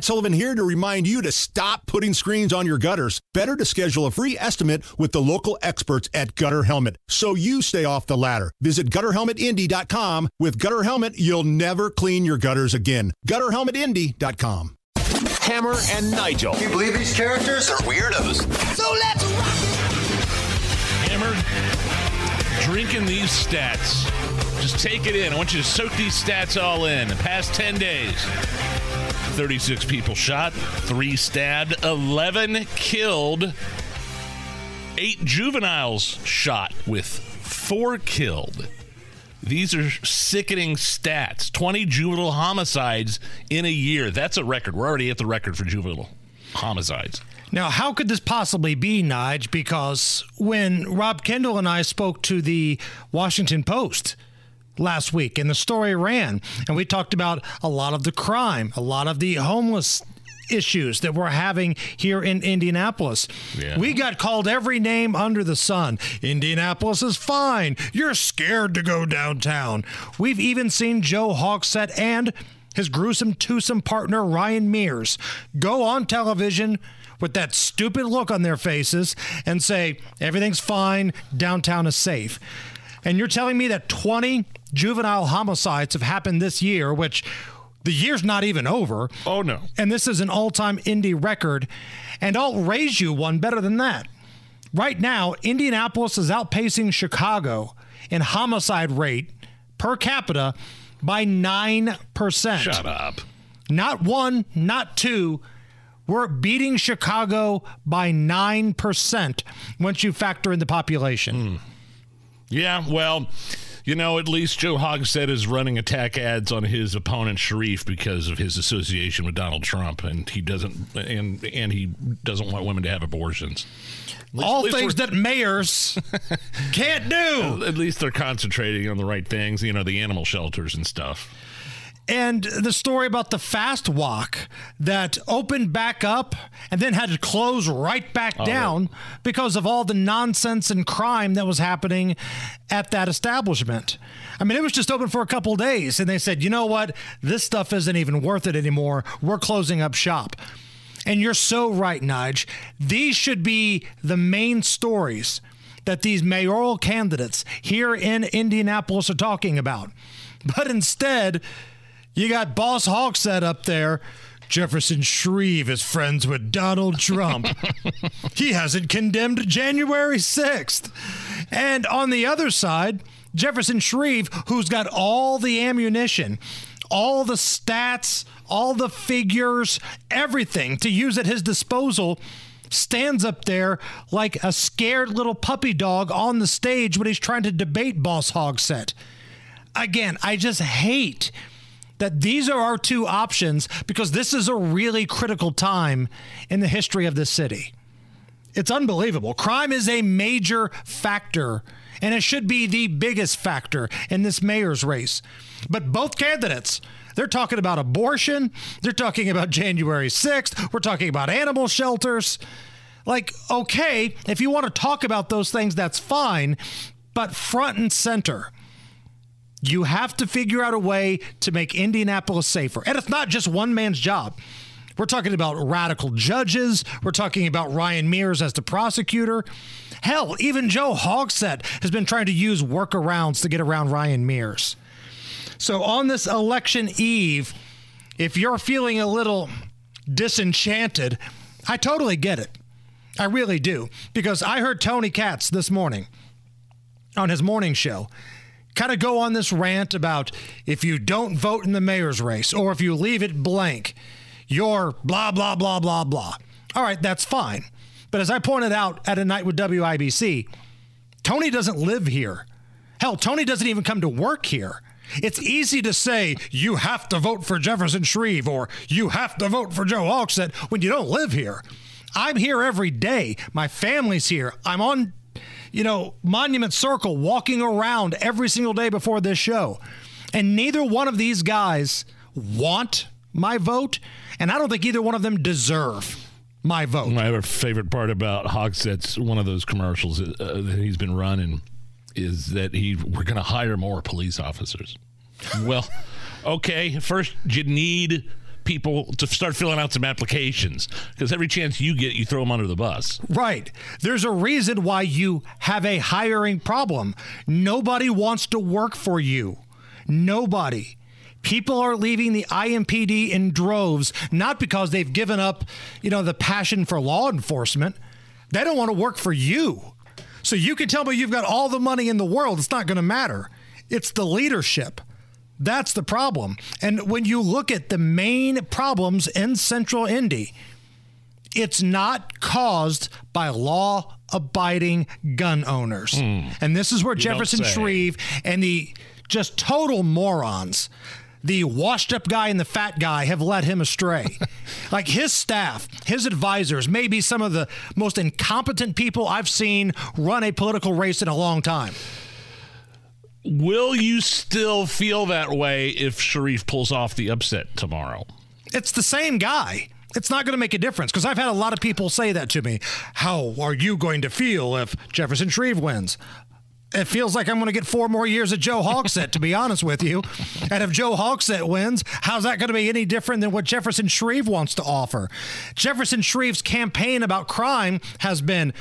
Matt Sullivan here to remind you to stop putting screens on your gutters. Better to schedule a free estimate with the local experts at Gutter Helmet so you stay off the ladder. Visit gutterhelmetindy.com. With Gutter Helmet, you'll never clean your gutters again. Gutterhelmetindy.com. Hammer and Nigel. Can you believe these characters are weirdos? So let's rock! Hammer, drinking these stats. Just take it in. I want you to soak these stats all in. The past 10 days 36 people shot, 3 stabbed, 11 killed, 8 juveniles shot with 4 killed. These are sickening stats. 20 juvenile homicides in a year. That's a record. We're already at the record for juvenile homicides. Now, how could this possibly be, Nige? Because when Rob Kendall and I spoke to the Washington Post last week, and the story ran, and we talked about a lot of the crime, a lot of the homeless issues that we're having here in Indianapolis. Yeah. We got called every name under the sun. Indianapolis is fine. You're scared to go downtown. We've even seen Joe Hogsett and his gruesome twosome partner Ryan Mears go on television with that stupid look on their faces and say everything's fine, downtown is safe. And you're telling me that 20 juvenile homicides have happened this year, which the year's not even over. Oh, no. And this is an all time Indy record. And I'll raise you one better than that. Right now, Indianapolis is outpacing Chicago in homicide rate per capita by 9%. Shut up. Not one, not two. We're beating Chicago by 9% once you factor in the population. Hmm. Yeah, well, you know, at least Joe Hogsett is running attack ads on his opponent Sharif because of his association with Donald Trump, and he doesn't, and and he doesn't want women to have abortions. Least- All things that mayors can't do. At least they're concentrating on the right things, you know, the animal shelters and stuff. And the story about the fast walk that opened back up and then had to close right back oh, down because of all the nonsense and crime that was happening at that establishment. I mean, it was just open for a couple days, and they said, you know what? This stuff isn't even worth it anymore. We're closing up shop. And you're so right, Nige. These should be the main stories that these mayoral candidates here in Indianapolis are talking about. But instead, you got Boss Hogsett up there. Jefferson Shreve is friends with Donald Trump. he hasn't condemned January 6th. And on the other side, Jefferson Shreve, who's got all the ammunition, all the stats, all the figures, everything to use at his disposal, stands up there like a scared little puppy dog on the stage when he's trying to debate Boss Hogsett. Again, I just hate that these are our two options because this is a really critical time in the history of this city. It's unbelievable. Crime is a major factor, and it should be the biggest factor in this mayor's race. But both candidates, they're talking about abortion, they're talking about January 6th, we're talking about animal shelters. Like, okay, if you want to talk about those things, that's fine, but front and center. You have to figure out a way to make Indianapolis safer. And it's not just one man's job. We're talking about radical judges. We're talking about Ryan Mears as the prosecutor. Hell, even Joe Hogsett has been trying to use workarounds to get around Ryan Mears. So on this election eve, if you're feeling a little disenchanted, I totally get it. I really do. Because I heard Tony Katz this morning on his morning show kind of go on this rant about if you don't vote in the mayor's race or if you leave it blank, you're blah, blah, blah, blah, blah. All right, that's fine. But as I pointed out at a night with WIBC, Tony doesn't live here. Hell, Tony doesn't even come to work here. It's easy to say you have to vote for Jefferson Shreve or you have to vote for Joe Hogsett when you don't live here. I'm here every day. My family's here. I'm on you know, Monument Circle walking around every single day before this show. And neither one of these guys want my vote, and I don't think either one of them deserve my vote. My favorite part about Hogsett's one of those commercials uh, that he's been running is that he we're going to hire more police officers. well, okay, first you need people to start filling out some applications because every chance you get, you throw them under the bus. Right. There's a reason why you have a hiring problem. Nobody wants to work for you. Nobody. People are leaving the IMPD in droves, not because they've given up, you know, the passion for law enforcement. They don't want to work for you. So you can tell me you've got all the money in the world. It's not going to matter. It's the leadership. That's the problem. And when you look at the main problems in Central Indy, it's not caused by law abiding gun owners. Mm. And this is where you Jefferson Shreve and the just total morons, the washed up guy and the fat guy, have led him astray. like his staff, his advisors, may be some of the most incompetent people I've seen run a political race in a long time. Will you still feel that way if Sharif pulls off the upset tomorrow? It's the same guy. It's not going to make a difference because I've had a lot of people say that to me. How are you going to feel if Jefferson Shreve wins? It feels like I'm going to get four more years of Joe Hogsett, to be honest with you. And if Joe Hogsett wins, how's that going to be any different than what Jefferson Shreve wants to offer? Jefferson Shreve's campaign about crime has been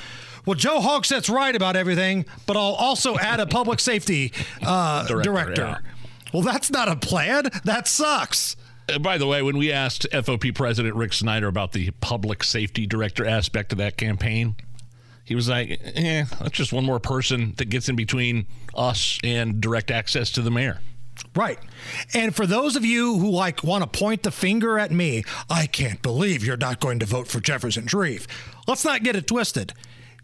well, Joe Hogsett's right about everything, but I'll also add a public safety uh, director. director. Yeah. Well, that's not a plan. That sucks. Uh, by the way, when we asked FOP President Rick Snyder about the public safety director aspect of that campaign, he was like, eh, that's just one more person that gets in between us and direct access to the mayor. Right. And for those of you who like want to point the finger at me, I can't believe you're not going to vote for Jefferson Shreve. Let's not get it twisted.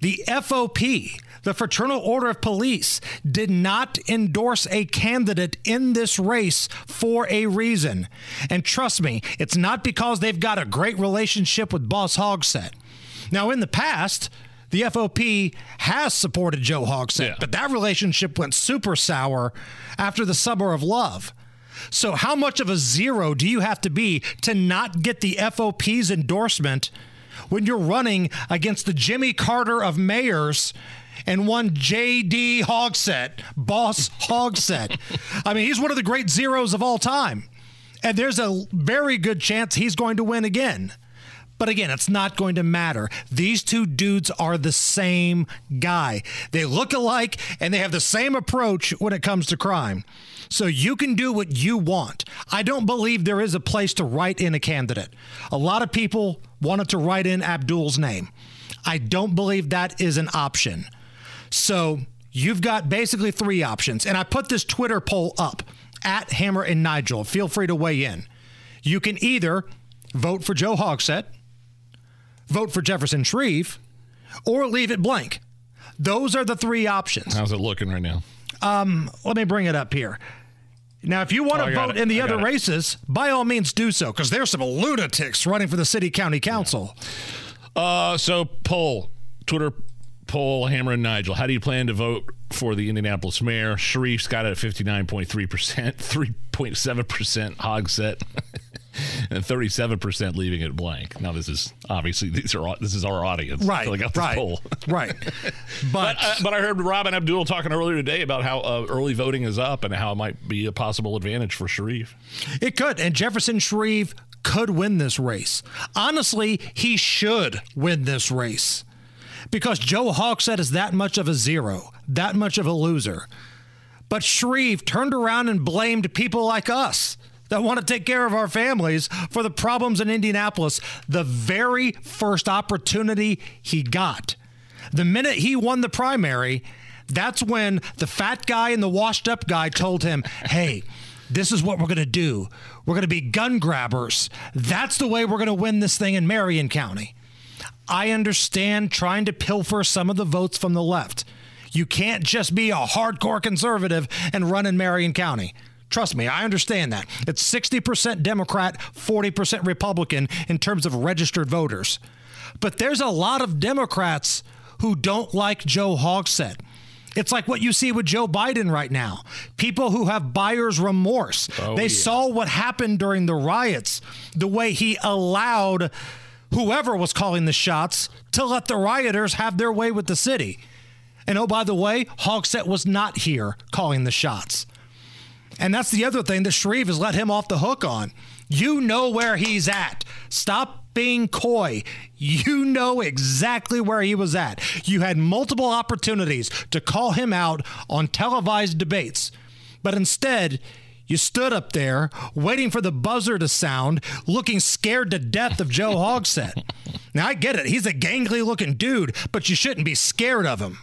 The FOP, the Fraternal Order of Police, did not endorse a candidate in this race for a reason. And trust me, it's not because they've got a great relationship with Boss Hogsett. Now, in the past, the FOP has supported Joe Hogsett, yeah. but that relationship went super sour after the Summer of Love. So, how much of a zero do you have to be to not get the FOP's endorsement when you're running against the Jimmy Carter of mayors and one J.D. Hogsett, Boss Hogsett. I mean, he's one of the great zeros of all time. And there's a very good chance he's going to win again. But again, it's not going to matter. These two dudes are the same guy. They look alike and they have the same approach when it comes to crime. So you can do what you want. I don't believe there is a place to write in a candidate. A lot of people wanted to write in Abdul's name. I don't believe that is an option. So you've got basically three options. And I put this Twitter poll up at Hammer and Nigel. Feel free to weigh in. You can either vote for Joe Hogsett, vote for Jefferson Shreve, or leave it blank. Those are the three options. How's it looking right now? Um, let me bring it up here. Now, if you want oh, to vote it. in the I other races, by all means do so, because there's some lunatics running for the city county council. Yeah. Uh, so poll, Twitter poll, Hammer and Nigel. How do you plan to vote for the Indianapolis mayor? Shreve's got it at 59.3%, 3.7% Hogsett. and 37% leaving it blank. Now this is obviously these are this is our audience. Right. right. Poll. right. But but, uh, but, I heard Robin Abdul talking earlier today about how uh, early voting is up and how it might be a possible advantage for Shreve. It could, and Jefferson Shreve could win this race. Honestly, he should win this race because Joe Hogsett is that much of a zero, that much of a loser. But Shreve turned around and blamed people like us that want to take care of our families for the problems in Indianapolis the very first opportunity he got. The minute he won the primary, that's when the fat guy and the washed up guy told him, hey, this is what we're going to do. We're going to be gun grabbers. That's the way we're going to win this thing in Marion County. I understand trying to pilfer some of the votes from the left. You can't just be a hardcore conservative and run in Marion County. Trust me, I understand that. It's 60% Democrat, 40% Republican in terms of registered voters. But there's a lot of Democrats who don't like Joe Hogsett. It's like what you see with Joe Biden right now. People who have buyer's remorse. Oh, they yeah. saw what happened during the riots, the way he allowed whoever was calling the shots to let the rioters have their way with the city. And oh, by the way, Hogsett was not here calling the shots. And that's the other thing that Shreve has let him off the hook on. You know where he's at. Stop being coy. You know exactly where he was at. You had multiple opportunities to call him out on televised debates, but instead, you stood up there waiting for the buzzer to sound, looking scared to death of Joe Hogsett. Now, I get it. He's a gangly looking dude, but you shouldn't be scared of him.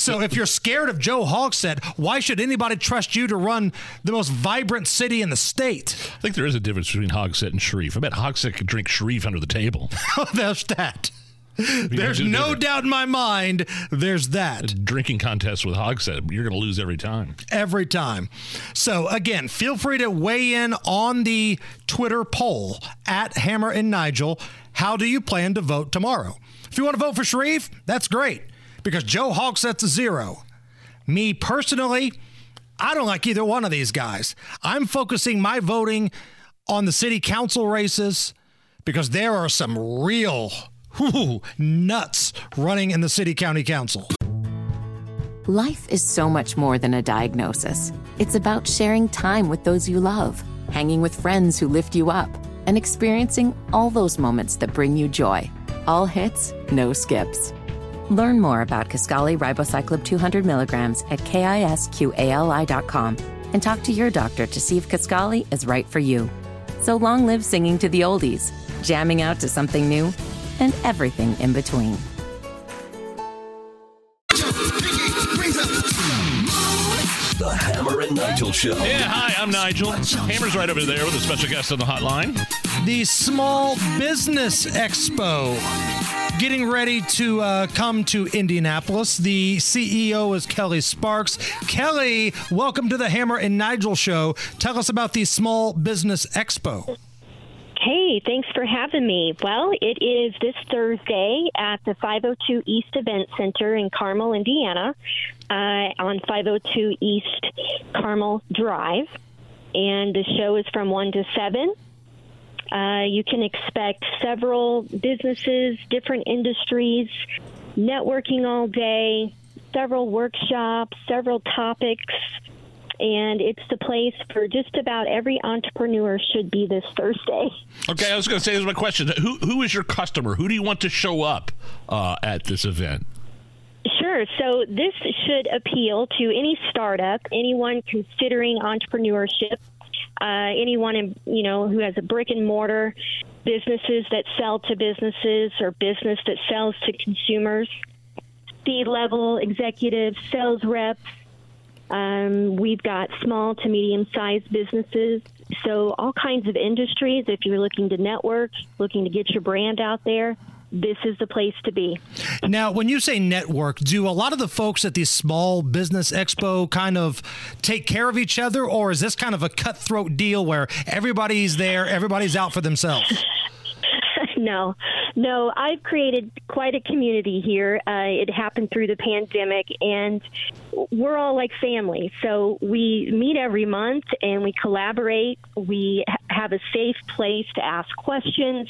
So if you're scared of Joe Hogsett, why should anybody trust you to run the most vibrant city in the state? I think there is a difference between Hogsett and Sharif. I bet Hogsett could drink Sharif under the table. Oh, there's that. There's no doubt in my mind. There's that. Drinking contest with Hogsett, you're going to lose every time. Every time. So, again, feel free to weigh in on the Twitter poll at Hammer and Nigel. How do you plan to vote tomorrow? If you want to vote for Sharif, that's great because Joe Hogsett's a zero. Me personally, I don't like either one of these guys. I'm focusing my voting on the city council races because there are some real whew, nuts running in the city county council. Life is so much more than a diagnosis. It's about sharing time with those you love, hanging with friends who lift you up, and experiencing all those moments that bring you joy. All hits, no skips. Learn more about Kisqali ribociclib 200 milligrams at kisqali.com and talk to your doctor to see if Kisqali is right for you. So long live singing to the oldies, jamming out to something new, and everything in between. The Hammer and Nigel Show. Yeah, hi, I'm Nigel. Hammer's right over there with a special guest on the hotline. The Small Business Expo getting ready to uh, come to Indianapolis. The CEO is Kelly Sparks. Kelly, welcome to the Hammer and Nigel show. Tell us about the Small Business Expo. Hey, thanks for having me. Well, it is this Thursday at the 502 East Event Center in Carmel, Indiana, uh, on 502 East Carmel Drive. And the show is from 1 to 7. Uh, you can expect several businesses, different industries, networking all day, several workshops, several topics and it's the place for just about every entrepreneur should be this Thursday. Okay, I was going to say, this is my question. Who who is your customer? Who do you want to show up uh, at this event? Sure. So this should appeal to any startup, anyone considering entrepreneurship, uh, anyone in, you know who has a brick and mortar businesses that sell to businesses or business that sells to consumers, C level executives, sales reps, um, we've got small to medium sized businesses. So, all kinds of industries. If you're looking to network, looking to get your brand out there, this is the place to be. Now, when you say network, do a lot of the folks at the Small Business Expo kind of take care of each other, or is this kind of a cutthroat deal where everybody's there, everybody's out for themselves? no, no. I've created quite a community here. Uh, it happened through the pandemic, and we're all like family. So we meet every month and we collaborate. We ha- have a safe place to ask questions.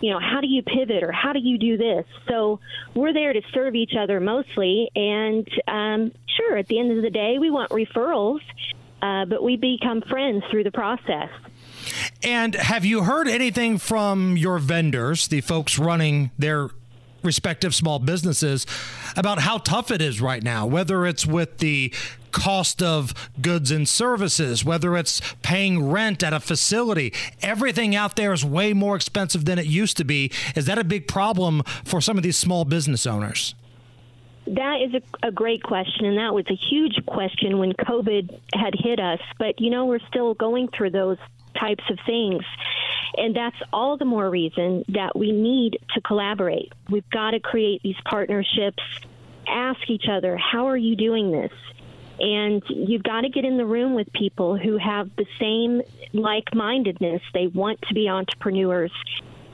You know, how do you pivot or how do you do this? So we're there to serve each other mostly. And um, sure, at the end of the day, we want referrals, uh, but we become friends through the process. And have you heard anything from your vendors, the folks running their respective small businesses, about how tough it is right now, whether it's with the cost of goods and services, whether it's paying rent at a facility. Everything out there is way more expensive than it used to be. Is that a big problem for some of these small business owners? That is a, a, great question, and that was a huge question when COVID had hit us. But you know, we're still going through those types of things. And that's all the more reason that we need to collaborate. We've got to create these partnerships, ask each other, how are you doing this? And you've got to get in the room with people who have the same like mindedness. They want to be entrepreneurs.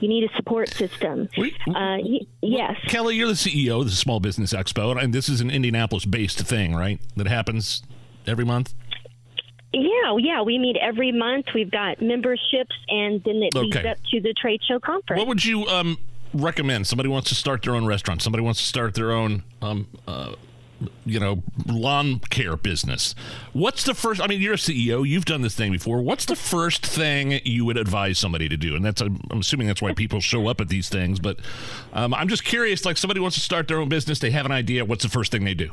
You need a support system. uh, yes. Kelly, you're the CEO of the Small Business Expo, and this is an Indianapolis based thing, right? That happens every month? Yeah, yeah, we meet every month. We've got memberships, and then it leads up to the trade show conference. What would you um, recommend? Somebody wants to start their own restaurant. Somebody wants to start their own um, uh, you know, lawn care business. What's the first? I mean, you're a CEO. You've done this thing before. What's the first thing you would advise somebody to do? And that's I'm assuming that's why people show up at these things. But um, I'm just curious. Like somebody wants to start their own business, they have an idea. What's the first thing they do?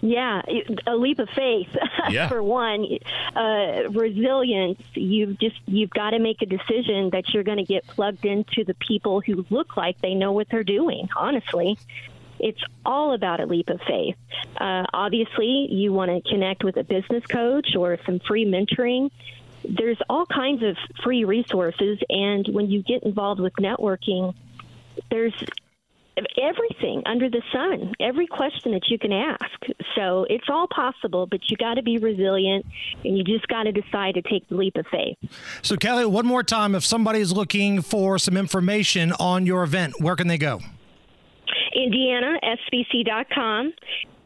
Yeah, a leap of faith Yeah. for one. Uh, resilience. You've just you've got to make a decision that you're going to get plugged into the people who look like they know what they're doing. Honestly, it's all about a leap of faith. Uh, obviously, you want to connect with a business coach or some free mentoring. There's all kinds of free resources, and when you get involved with networking, there's everything under the sun, every question that you can ask. So it's all possible, but you got to be resilient and you just got to decide to take the leap of faith. So, Kelly, one more time, if somebody's looking for some information on your event, where can they go? IndianaSBC.com.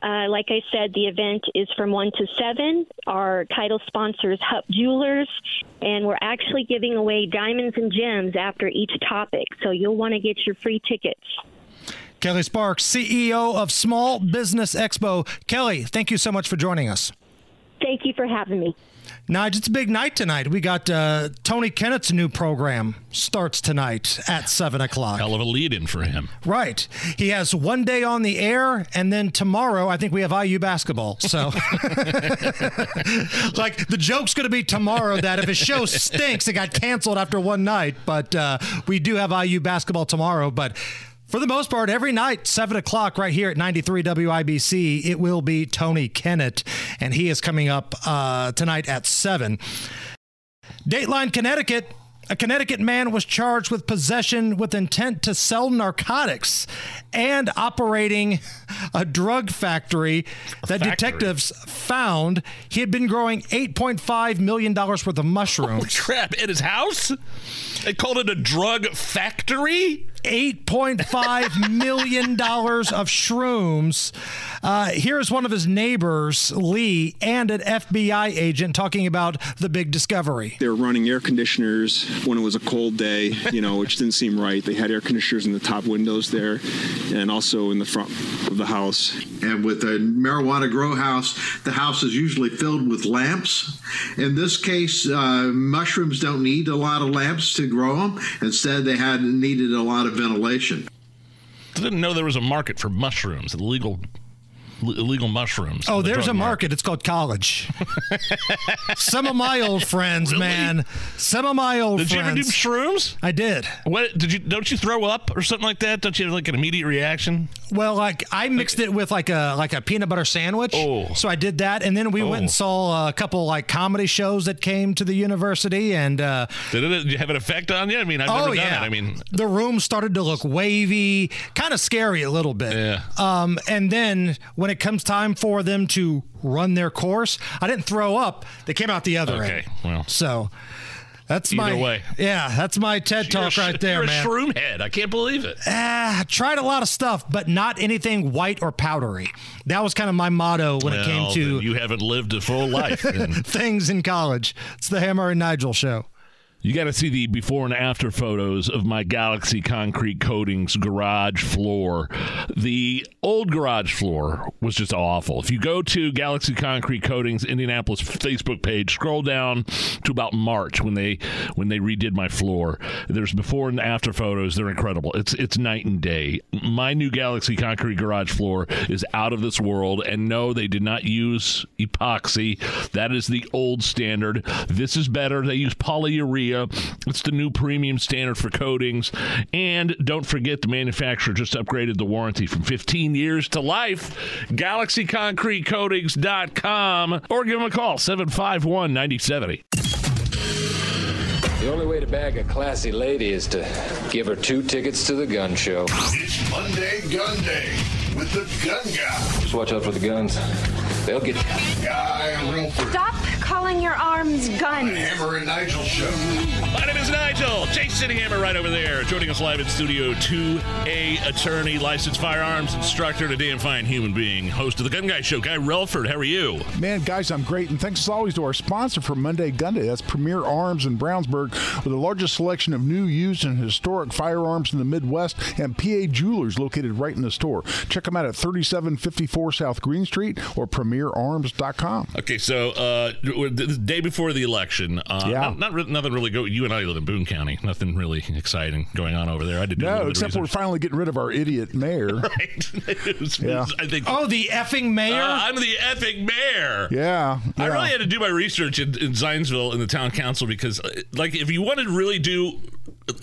Uh, like I said, the event is from 1 to 7. Our title sponsor is Hupp Jewelers, and we're actually giving away diamonds and gems after each topic. So you'll want to get your free tickets. Kelly Sparks, CEO of Small Business Expo. Kelly, thank you so much for joining us. Thank you for having me. Nige, it's a big night tonight. We got uh, Tony Kinnett's new program starts tonight at seven o'clock. Hell of a lead-in for him. Right. He has one day on the air, and then tomorrow I think we have IU basketball. So, like the joke's going to be tomorrow that if his show stinks, it got canceled after one night. But uh, we do have IU basketball tomorrow. But for the most part, every night, 7 o'clock, right here at 93 WIBC, it will be Tony Kinnett, and he is coming up uh, tonight at 7. Dateline, Connecticut. A Connecticut man was charged with possession with intent to sell narcotics and operating a drug factory that factory? detectives found he had been growing $8.5 million worth of mushrooms. Crap! At his house, they called it a drug factory. $8.5 million of shrooms. Uh, here's one of his neighbors, Lee, and an FBI agent talking about the big discovery. They were running air conditioners when it was a cold day, you know, which didn't seem right. They had air conditioners in the top windows there and also in the front of the house. And with a marijuana grow house, the house is usually filled with lamps. In this case, uh, mushrooms don't need a lot of lamps to grow them. Instead, they had needed a lot of ventilation. I didn't know there was a market for mushrooms, illegal, illegal mushrooms. Oh, The there's a market. It's called college. Some of my old friends, man. Some of my old friends. Did you ever do shrooms? I did. What did you? Don't you throw up or something like that? Don't you have like an immediate reaction? Well, like I mixed it with like a like a peanut butter sandwich. Oh. So I did that, and then we went and Oh. saw a couple like comedy shows that came to the university, and uh, Did it, did have an effect on you? I mean, I've oh never done yeah, it. I mean, the room started to look wavy, kind of scary a little bit. Yeah. Um, and then when it comes time for them to run their course, I didn't throw up. They came out the other end. Okay, end. well. so. That's Either my way. yeah. That's my TED you're talk sh- right there, you're man. a shroom head. I can't believe it. Ah, tried a lot of stuff, but not anything white or powdery. That was kind of my motto when it came to you haven't lived a full life. things in college. It's the Hammer and Nigel show. You got to see the before and after photos of my Galaxy Concrete Coatings garage floor. The old garage floor was just awful. If you go to Galaxy Concrete Coatings Indianapolis Facebook page, scroll down to about March when they when they redid my floor. There's before and after photos. They're incredible. It's it's night and day. My new Galaxy Concrete garage floor is out of this world. And no, they did not use epoxy. That is the old standard. This is better. They use polyurea. It's the new premium standard for coatings. And don't forget, the manufacturer just upgraded the warranty from 15 years to life. GalaxyConcreteCoatings.com or give them a call 751 9070. The only way to bag a classy lady is to give her two tickets to the gun show. It's Monday Gun Day with the gun guy. Just watch out for the guns. They'll get you. Guy Relford. Stop calling your arms guns? Hammer and Nigel show. My name is Nigel. Jason Hammer right over there. Joining us live in studio, 2A attorney, licensed firearms instructor, and a damn fine human being. Host of the Gun Guy Show, Guy Relford. How are you? Man, guys, I'm great. And thanks as always to our sponsor for Monday Gun Day. That's Premier Arms in Brownsburg with the largest selection of new, used, and historic firearms in the Midwest and PA Jewelers located right in the store. Check them out at 3754 South Green Street or premierarms.com. Okay, so uh, the day before the election, uh, Yeah. not, not re- nothing really go. You and I live in Boone County. Nothing really exciting going on over there. I did do a No, little bit of except we're finally getting rid of our idiot mayor. right. Was- Yeah. I think. Oh, the effing mayor? Uh, I'm the effing mayor. Yeah. I really had to do my research in, in Zionsville in the town council because, uh, like, if you wanted to really do,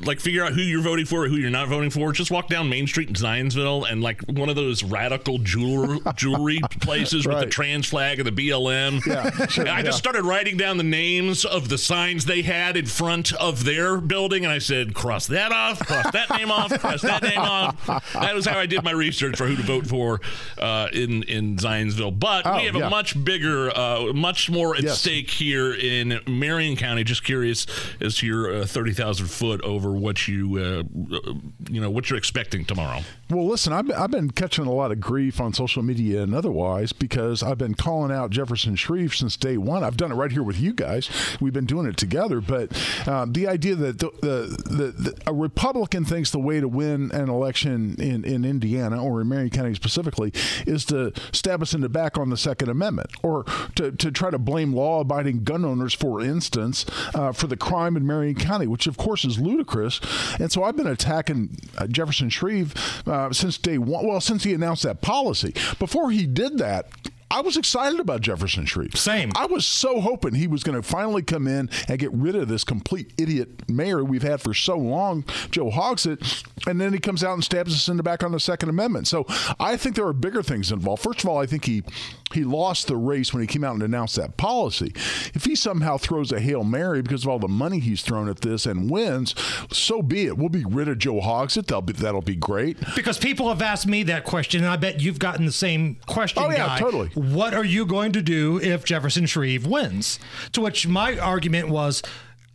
like, figure out who you're voting for or who you're not voting for, just walk down Main Street in Zionsville and, like, one of those radical jewelry, jewelry places with the trans flag and the BLM. Yeah, sure, I yeah. just started writing down the names of the signs they had in front of their building, and I said, cross that off, cross that name off, cross that name off. That was how I did my research for who to vote for uh, in in Zionsville. But Oh, we have yeah. a much bigger, uh, much more at Yes. stake here in Marion County. Just curious as to your uh, thirty thousand foot over what you uh, uh, you know what you're expecting tomorrow. Well, listen, I've I've been catching a lot of grief on social media and otherwise because I've been calling out Jefferson Shreve since day one. I've done it right here with you guys. We've been doing it together. But um, the idea that the, the, the, the, a Republican thinks the way to win an election in, in Indiana or in Marion County specifically is to stab us in the back on the Second Amendment or to, to try to blame law abiding gun owners, for instance, uh, for the crime in Marion County, which of course is ludicrous. And so I've been attacking uh, Jefferson Shreve uh, since day one. Well, since he announced that policy. Before he did that, I was excited about Jefferson Shreve. Same. I was so hoping he was going to finally come in and get rid of this complete idiot mayor we've had for so long, Joe Hogsett, and then he comes out and stabs us in the back on the Second Amendment. So I think there are bigger things involved. First of all, I think he he lost the race when he came out and announced that policy. If he somehow throws a hail mary because of all the money he's thrown at this and wins, so be it. We'll be rid of Joe Hogsett. That'll be that'll be great. Because people have asked me that question, and I bet you've gotten the same question. Oh, yeah, Guy. totally. What are you going to do if Jefferson Shreve wins? To which my argument was,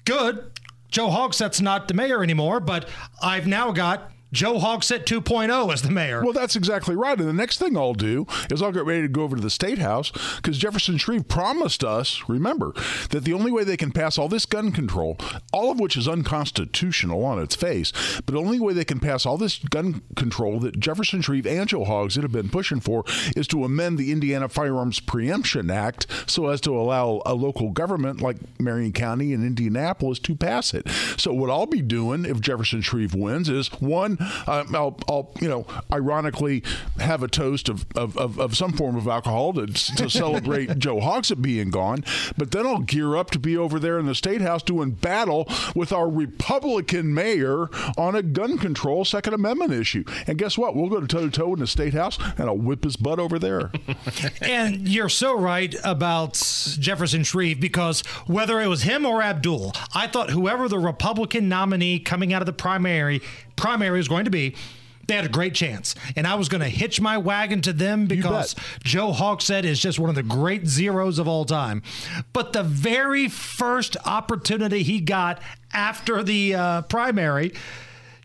good. Joe Hogsett's not the mayor anymore, but I've now got Joe Hogsett 2.0 as the mayor. Well, that's exactly right. And the next thing I'll do is I'll get ready to go over to the state house because Jefferson Shreve promised us, remember, that the only way they can pass all this gun control, all of which is unconstitutional on its face, but the only way they can pass all this gun control that Jefferson Shreve and Joe Hogsett have been pushing for is to amend the Indiana Firearms Preemption Act so as to allow a local government like Marion County and Indianapolis to pass it. So what I'll be doing if Jefferson Shreve wins is one, uh, I'll, I'll, you know, ironically have a toast of, of, of, of some form of alcohol to, to celebrate Joe Hogsett being gone. But then I'll gear up to be over there in the state house doing battle with our Republican mayor on a gun control Second Amendment issue. And guess what? We'll go to toe to toe in the state house, and I'll whip his butt over there. and you're so right about Jefferson Shreve because whether it was him or Abdul, I thought whoever the Republican nominee coming out of the primary primary was going to be. They had a great chance, and I was going to hitch my wagon to them because Joe Hogsett is just one of the great zeros of all time. But the very first opportunity he got after the uh, primary,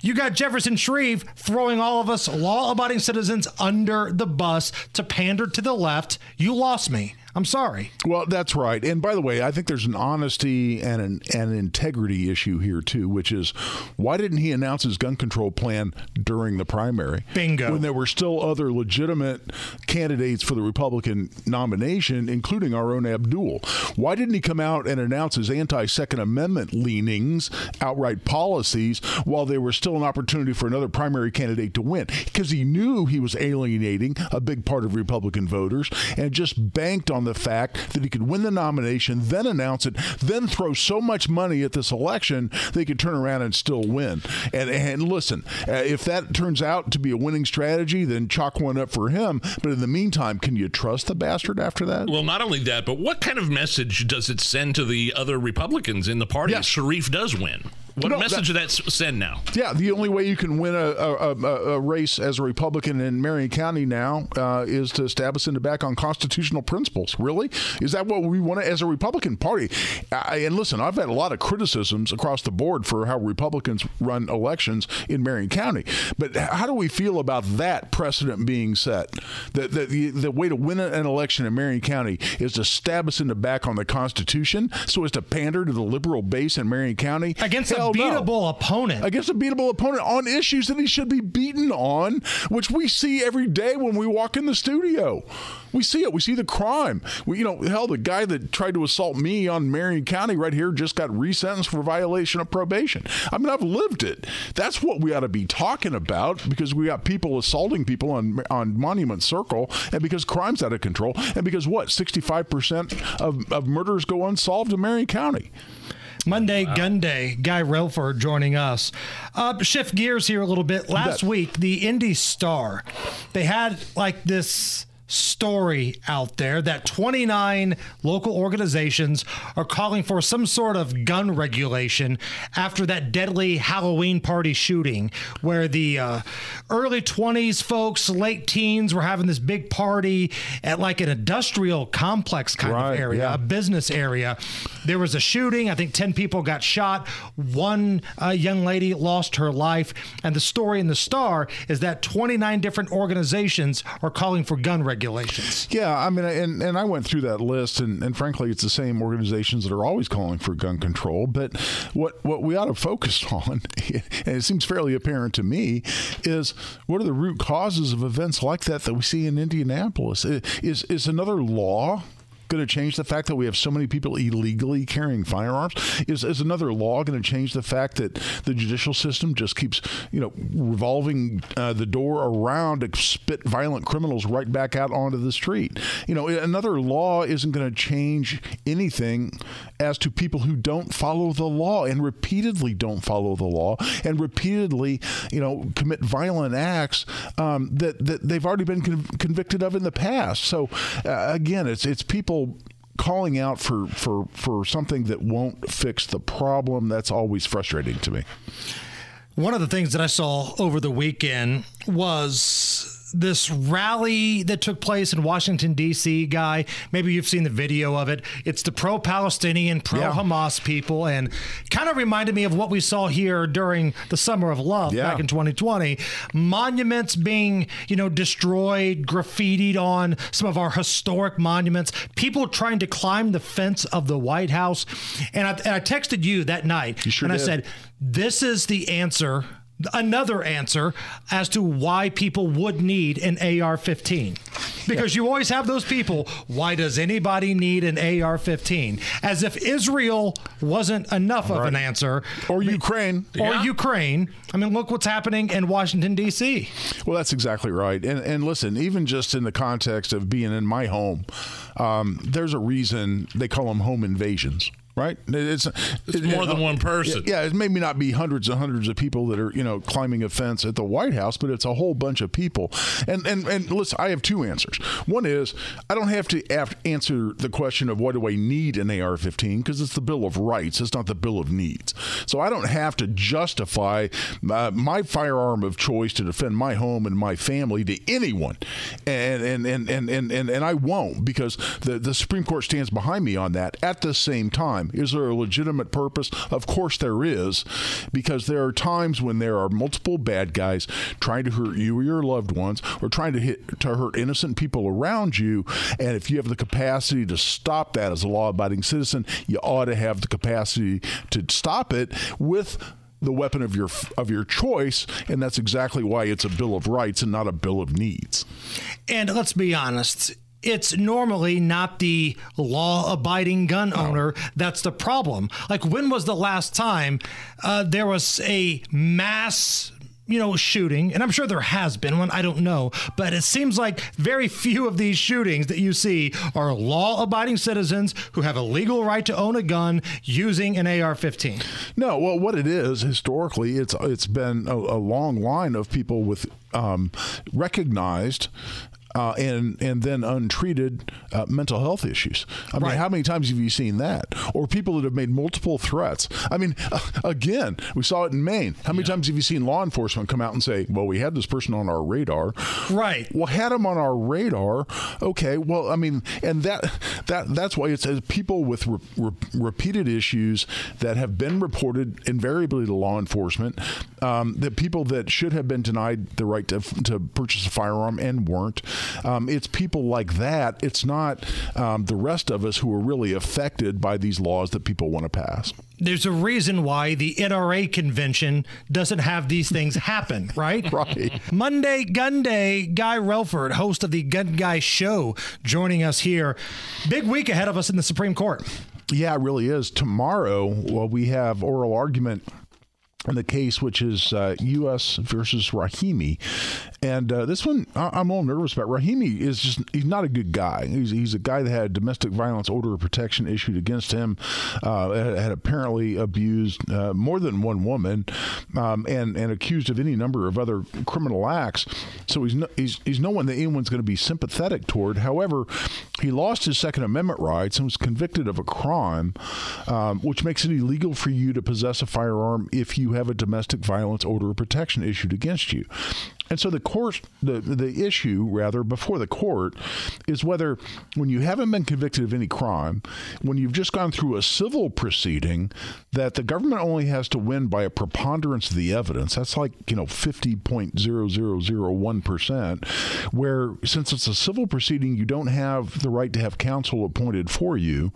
you got Jefferson Shreve throwing all of us law abiding citizens under the bus to pander to the left. You lost me. I'm sorry. Well, that's right. And by the way, I think there's an honesty and an, an integrity issue here too, which is why didn't he announce his gun control plan during the primary? Bingo. When there were still other legitimate candidates for the Republican nomination, including our own Abdul. Why didn't he come out and announce his anti-Second Amendment leanings, outright policies, while there was still an opportunity for another primary candidate to win? Because he knew he was alienating a big part of Republican voters and just banked on the fact that he could win the nomination, then announce it, then throw so much money at this election they could turn around and still win. And and listen, uh, if that turns out to be a winning strategy, then chalk one up for him. But in the meantime, can you trust the bastard after that? Well, not only that, but what kind of message does it send to the other Republicans in the party if Sharif does win? What No, message that- did that send now? Yeah, the only way you can win a, a, a, a race as a Republican in Marion County now uh, is to stab us in the back on constitutional principles. Really? Is that what we want as a Republican Party? I, and listen, I've had a lot of criticisms across the board for how Republicans run elections in Marion County. But how do we feel about that precedent being set? That the, the, the way to win an election in Marion County is to stab us in the back on the Constitution so as to pander to the liberal base in Marion County? Against Hell a no beatable opponent. against a beatable opponent on issues that he should be beaten on, which we see every day when we walk in the studio. We see it. We see the crime. We, you know, hell, the guy that tried to assault me on Marion County right here just got resentenced for violation of probation. I mean, I've lived it. That's what we ought to be talking about because we got people assaulting people on on Monument Circle, and because crime's out of control, and because what sixty five percent of of murders go unsolved in Marion County. Monday Gun Day, Guy Relford joining us. Uh, shift gears here a little bit. Last week, the Indy Star, they had like this story out there that 29 local organizations are calling for some sort of gun regulation after that deadly Halloween party shooting where the uh, early 20s folks, late teens were having this big party at like an industrial complex kind Right, of area, yeah. a business area. There was a shooting. I think 10 people got shot. One uh, young lady lost her life. And the story in the Star is that 29 different organizations are calling for gun regulations. Yeah, I mean, and, and I went through that list, and, and frankly, it's the same organizations that are always calling for gun control. But what what we ought to focus on, and it seems fairly apparent to me, is what are the root causes of events like that that we see in Indianapolis? Is is another law? Going to change the fact that we have so many people illegally carrying firearms? Is, is another law going to change the fact that the judicial system just keeps, you know, revolving uh, the door around to spit violent criminals right back out onto the street? You know, another law isn't going to change anything as to people who don't follow the law and repeatedly don't follow the law and repeatedly, you know, commit violent acts um, that that they've already been con- convicted of in the past. So uh, again, it's it's people calling out for, for for something that won't fix the problem. That's always frustrating to me. One of the things that I saw over the weekend was this rally that took place in Washington, D.C., guy. Maybe you've seen the video of it. It's the pro Palestinian, pro Hamas people, and kind of reminded me of what we saw here during the Summer of Love Yeah. back in 2020. Monuments being, you know, destroyed, graffitied on some of our historic monuments, people trying to climb the fence of the White House. And I, and I texted you that night, You sure and I said, this is the answer another answer as to why people would need an AR-15 because you always have those people why does anybody need an AR-15 as if Israel wasn't enough of an answer. Or Ukraine. or Ukraine. I mean look what's happening in Washington DC Well, that's exactly right. And and listen, even just in the context of being in my home, um, there's a reason they call them home invasions. Right, it's, It's more than one person. Yeah, it may not be hundreds and hundreds of people that are you know climbing a fence at the White House, but it's a whole bunch of people. And and and listen, I have two answers. One is I don't have to have answer the question of what do I need an AR-15 because it's the Bill of Rights, it's not the Bill of Needs. So I don't have to justify uh, my firearm of choice to defend my home and my family to anyone, and and and and and and, and I won't because the the Supreme Court stands behind me on that. At the same time, is there a legitimate purpose? Of course there is, because there are times when there are multiple bad guys trying to hurt you or your loved ones, or trying to hit to hurt innocent people around you. And if you have the capacity to stop that as a law-abiding citizen, you ought to have the capacity to stop it with the weapon of your of your choice, and that's exactly why it's a bill of rights and not a bill of needs. and let's be honest it's normally not the law abiding gun owner that's the problem. Like, when was the last time uh, there was a mass. You know, shooting, and I'm sure there has been one. I don't know, but it seems like very few of these shootings that you see are law-abiding citizens who have a legal right to own a gun using an AR-15. No, well, what it is historically, it's it's been a, a long line of people with um, recognized uh, and and then untreated uh, mental health issues. I mean, how many times have you seen that? Or people that have made multiple threats. I mean, uh, again, we saw it in Maine. How many times have you seen law enforcement come out and say, "Well, we had this person on our radar." Right. Well, had him on our radar. Okay. Well, I mean, and that that that's why it says people with re- re- repeated issues that have been reported invariably to law enforcement, um, that people that should have been denied the right to, to purchase a firearm and weren't. Um, it's people like that. It's not um, the rest of us who are really affected by these laws that people want to pass. There's a reason why the NRA convention doesn't have these things happen, right? right. Monday Gun Day, Guy Relford, host of the Gun Guy Show, joining us here. Big week ahead of us in the Supreme Court. Yeah, it really is. Tomorrow, well, we have oral argument in the case, which is uh, U.S. versus Rahimi. And uh, this one, I- I'm a little nervous about. Rahimi is just, he's not a good guy. He's, he's a guy that had a domestic violence order of protection issued against him, uh, had, had apparently abused uh, more than one woman, um, and, and accused of any number of other criminal acts. So he's no, he's, he's no one that anyone's going to be sympathetic toward. However, he lost his Second Amendment rights and was convicted of a crime, um, which makes it illegal for you to possess a firearm if you have a domestic violence order of protection issued against you. And so the court, the the issue rather before the court, is whether when you haven't been convicted of any crime, when you've just gone through a civil proceeding, that the government only has to win by a preponderance of the evidence. That's like you know fifty point zero zero zero one percent. Where since it's a civil proceeding, you don't have the right to have counsel appointed for you.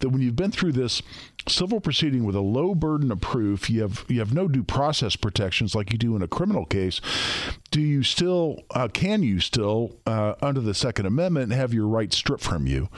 That when you've been through this civil proceeding with a low burden of proof, you have you have no due process protections like you do in a criminal case. Do you still uh, can you still uh, under the Second Amendment have your rights stripped from you?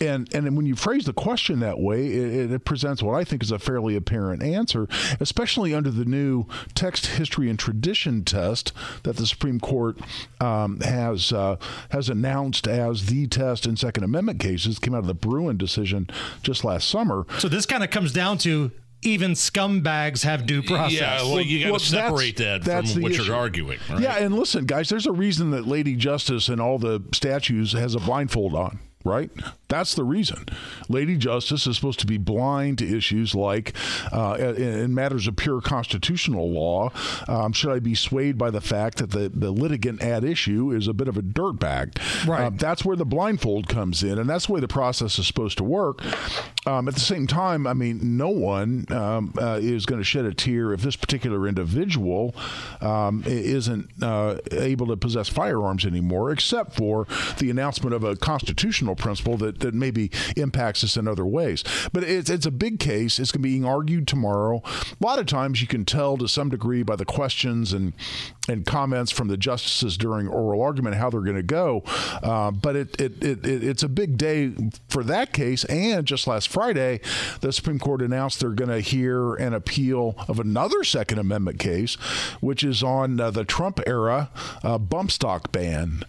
And and when you phrase the question that way, it, it presents what I think is a fairly apparent answer, especially under the new text, history, and tradition test that the Supreme Court um, has uh, has announced as the test in Second Amendment cases. Came out of the Bruen decision just last summer. So this kind of comes down to even scumbags have due process. Yeah, well, you got to Well, separate that's- that that's from what issue. you're arguing. Right? Yeah, and listen, guys, there's a reason that Lady Justice and all the statues has a blindfold on. Right? That's the reason. Lady Justice is supposed to be blind to issues like, uh, in, in matters of pure constitutional law, um, should I be swayed by the fact that the, the litigant at issue is a bit of a dirtbag? Right. Uh, that's where the blindfold comes in, and that's the way the process is supposed to work. Um, at the same time, I mean, no one um, uh, is going to shed a tear if this particular individual um, isn't uh, able to possess firearms anymore, except for the announcement of a constitutional principle that, that maybe impacts us in other ways. But it's, it's a big case. It's going to be being argued tomorrow. A lot of times you can tell to some degree by the questions and and comments from the justices during oral argument how they're going to go. Uh, but it, it, it, it it's a big day for that case. And just last Friday, the Supreme Court announced they're going to hear an appeal of another Second Amendment case, which is on uh, the Trump era uh, bump stock ban.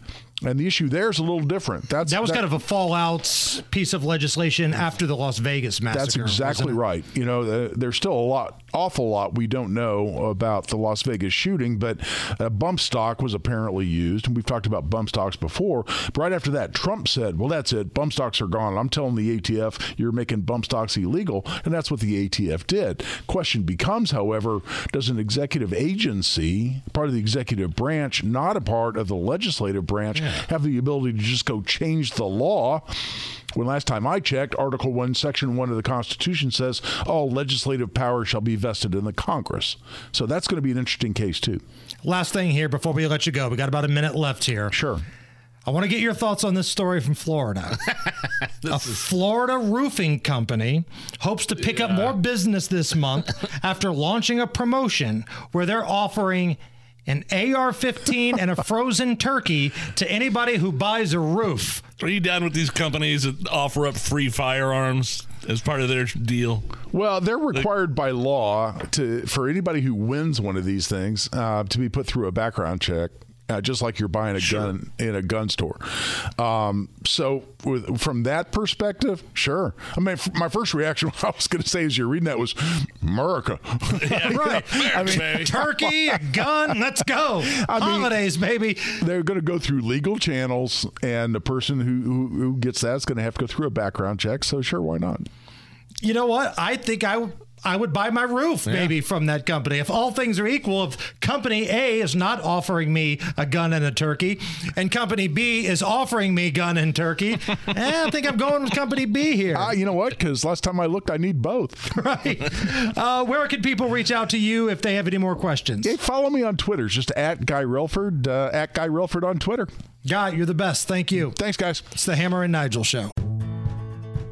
And the issue there is a little different. That's That was kind of a fallout piece of legislation after the Las Vegas massacre. That's exactly right. You know, uh, there's still a lot, awful lot we don't know about the Las Vegas shooting, but uh, bump stock was apparently used, and we've talked about bump stocks before. But right after that, Trump said, "Well, that's it. Bump stocks are gone. I'm telling the ATF you're making bump stocks illegal," and that's what the ATF did. Question becomes, however, does an executive agency, part of the executive branch, not a part of the legislative branch, have the ability to just go change the law? When last time I checked, Article 1, Section 1 of the Constitution says all legislative power shall be vested in the Congress. So that's going to be an interesting case, too. Last thing here before we let you go. We got about a minute left here. Sure. I want to get your thoughts on this story from Florida. a Florida roofing company hopes to pick up more business this month after launching a promotion where they're offering an AR 15 and a frozen turkey to anybody who buys a roof. Are you down with these companies that offer up free firearms as part of their deal? Well, they're required by law to for anybody who wins one of these things uh, to be put through a background check. Uh, just like you're buying a gun in a gun store. Um, so, with, from that perspective, sure. I mean, f- my first reaction, I was going to say as you're reading that, was America. right. I mean, Turkey, a gun, let's go. Holidays, baby. They're going to go through legal channels, and the person who, who, who gets that is going to have to go through a background check. So, sure, why not? You know what? I think I would. I would buy my roof maybe from that company. If all things are equal, if company A is not offering me a gun and a turkey, and company B is offering me gun and turkey, eh, I think I'm going with company B here. Ah, you know what? Because last time I looked, I need both. right. Uh, where can people reach out to you if they have any more questions? Hey, follow me on Twitter. It's just at Guy Relford, uh, at Guy Relford on Twitter. Guy, you're the best. Thank you. Thanks, guys. It's the Hammer and Nigel show.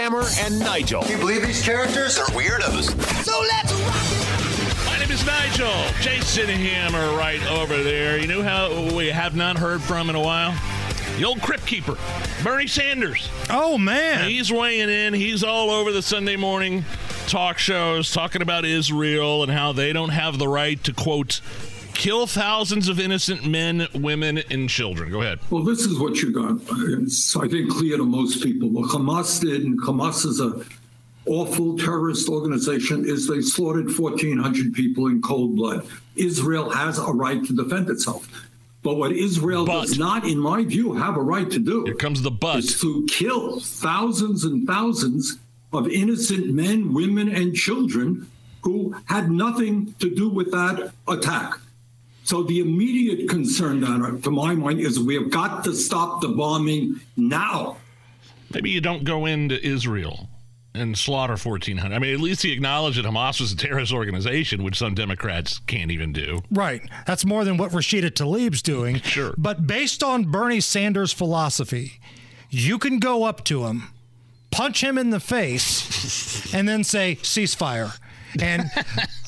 Hammer and Nigel. You believe these characters are weirdos? So let's rock My name is Nigel. Jason Hammer right over there. You know how we have not heard from in a while? The old Crypt Keeper, Bernie Sanders. Oh, man. He's weighing in. He's all over the Sunday morning talk shows talking about Israel and how they don't have the right to, quote, kill thousands of innocent men, women, and children. Go ahead. Well, this is what you got. It's, I think, clear to most people. What Hamas did, and Hamas is a awful terrorist organization, is they slaughtered 1,400 people in cold blood. Israel has a right to defend itself. But what Israel But- does not, in my view, have a right to do Here comes the but. is to kill thousands and thousands of innocent men, women, and children who had nothing to do with that attack. So the immediate concern, Donna, uh, to my mind, is we have got to stop the bombing now. Maybe you don't go into Israel and slaughter 1,400. I mean, at least he acknowledged that Hamas was a terrorist organization, which some Democrats can't even do. Right. That's more than what Rashida Tlaib's doing. Sure. But based on Bernie Sanders' philosophy, you can go up to him, punch him in the face, and then say, ceasefire. And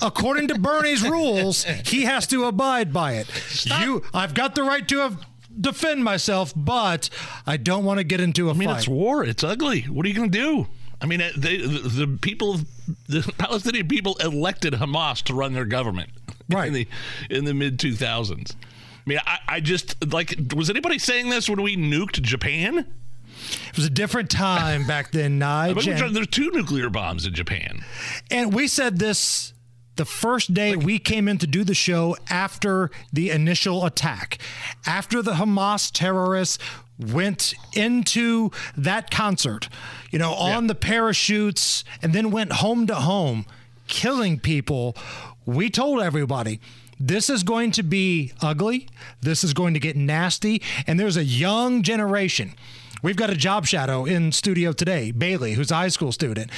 according to Bernie's rules, he has to abide by it. You, I've got the right to have, defend myself, but I don't want to get into a I mean, fight. it's war. It's ugly. What are you going to do? I mean, uh, they, the, the people, the Palestinian people elected Hamas to run their government Right. in the in the mid 2000s. I mean, I, I just like was anybody saying this when we nuked Japan? It was a different time back then, I Nige. mean, and- there's two nuclear bombs in Japan. And we said this the first day we came in to do the show after the initial attack, after the Hamas terrorists went into that concert, you know, on the parachutes and then went home to home, killing people. We told everybody. This is going to be ugly. This is going to get nasty. And there's a young generation. We've got a job shadow in studio today, Bailey, who's a high school student.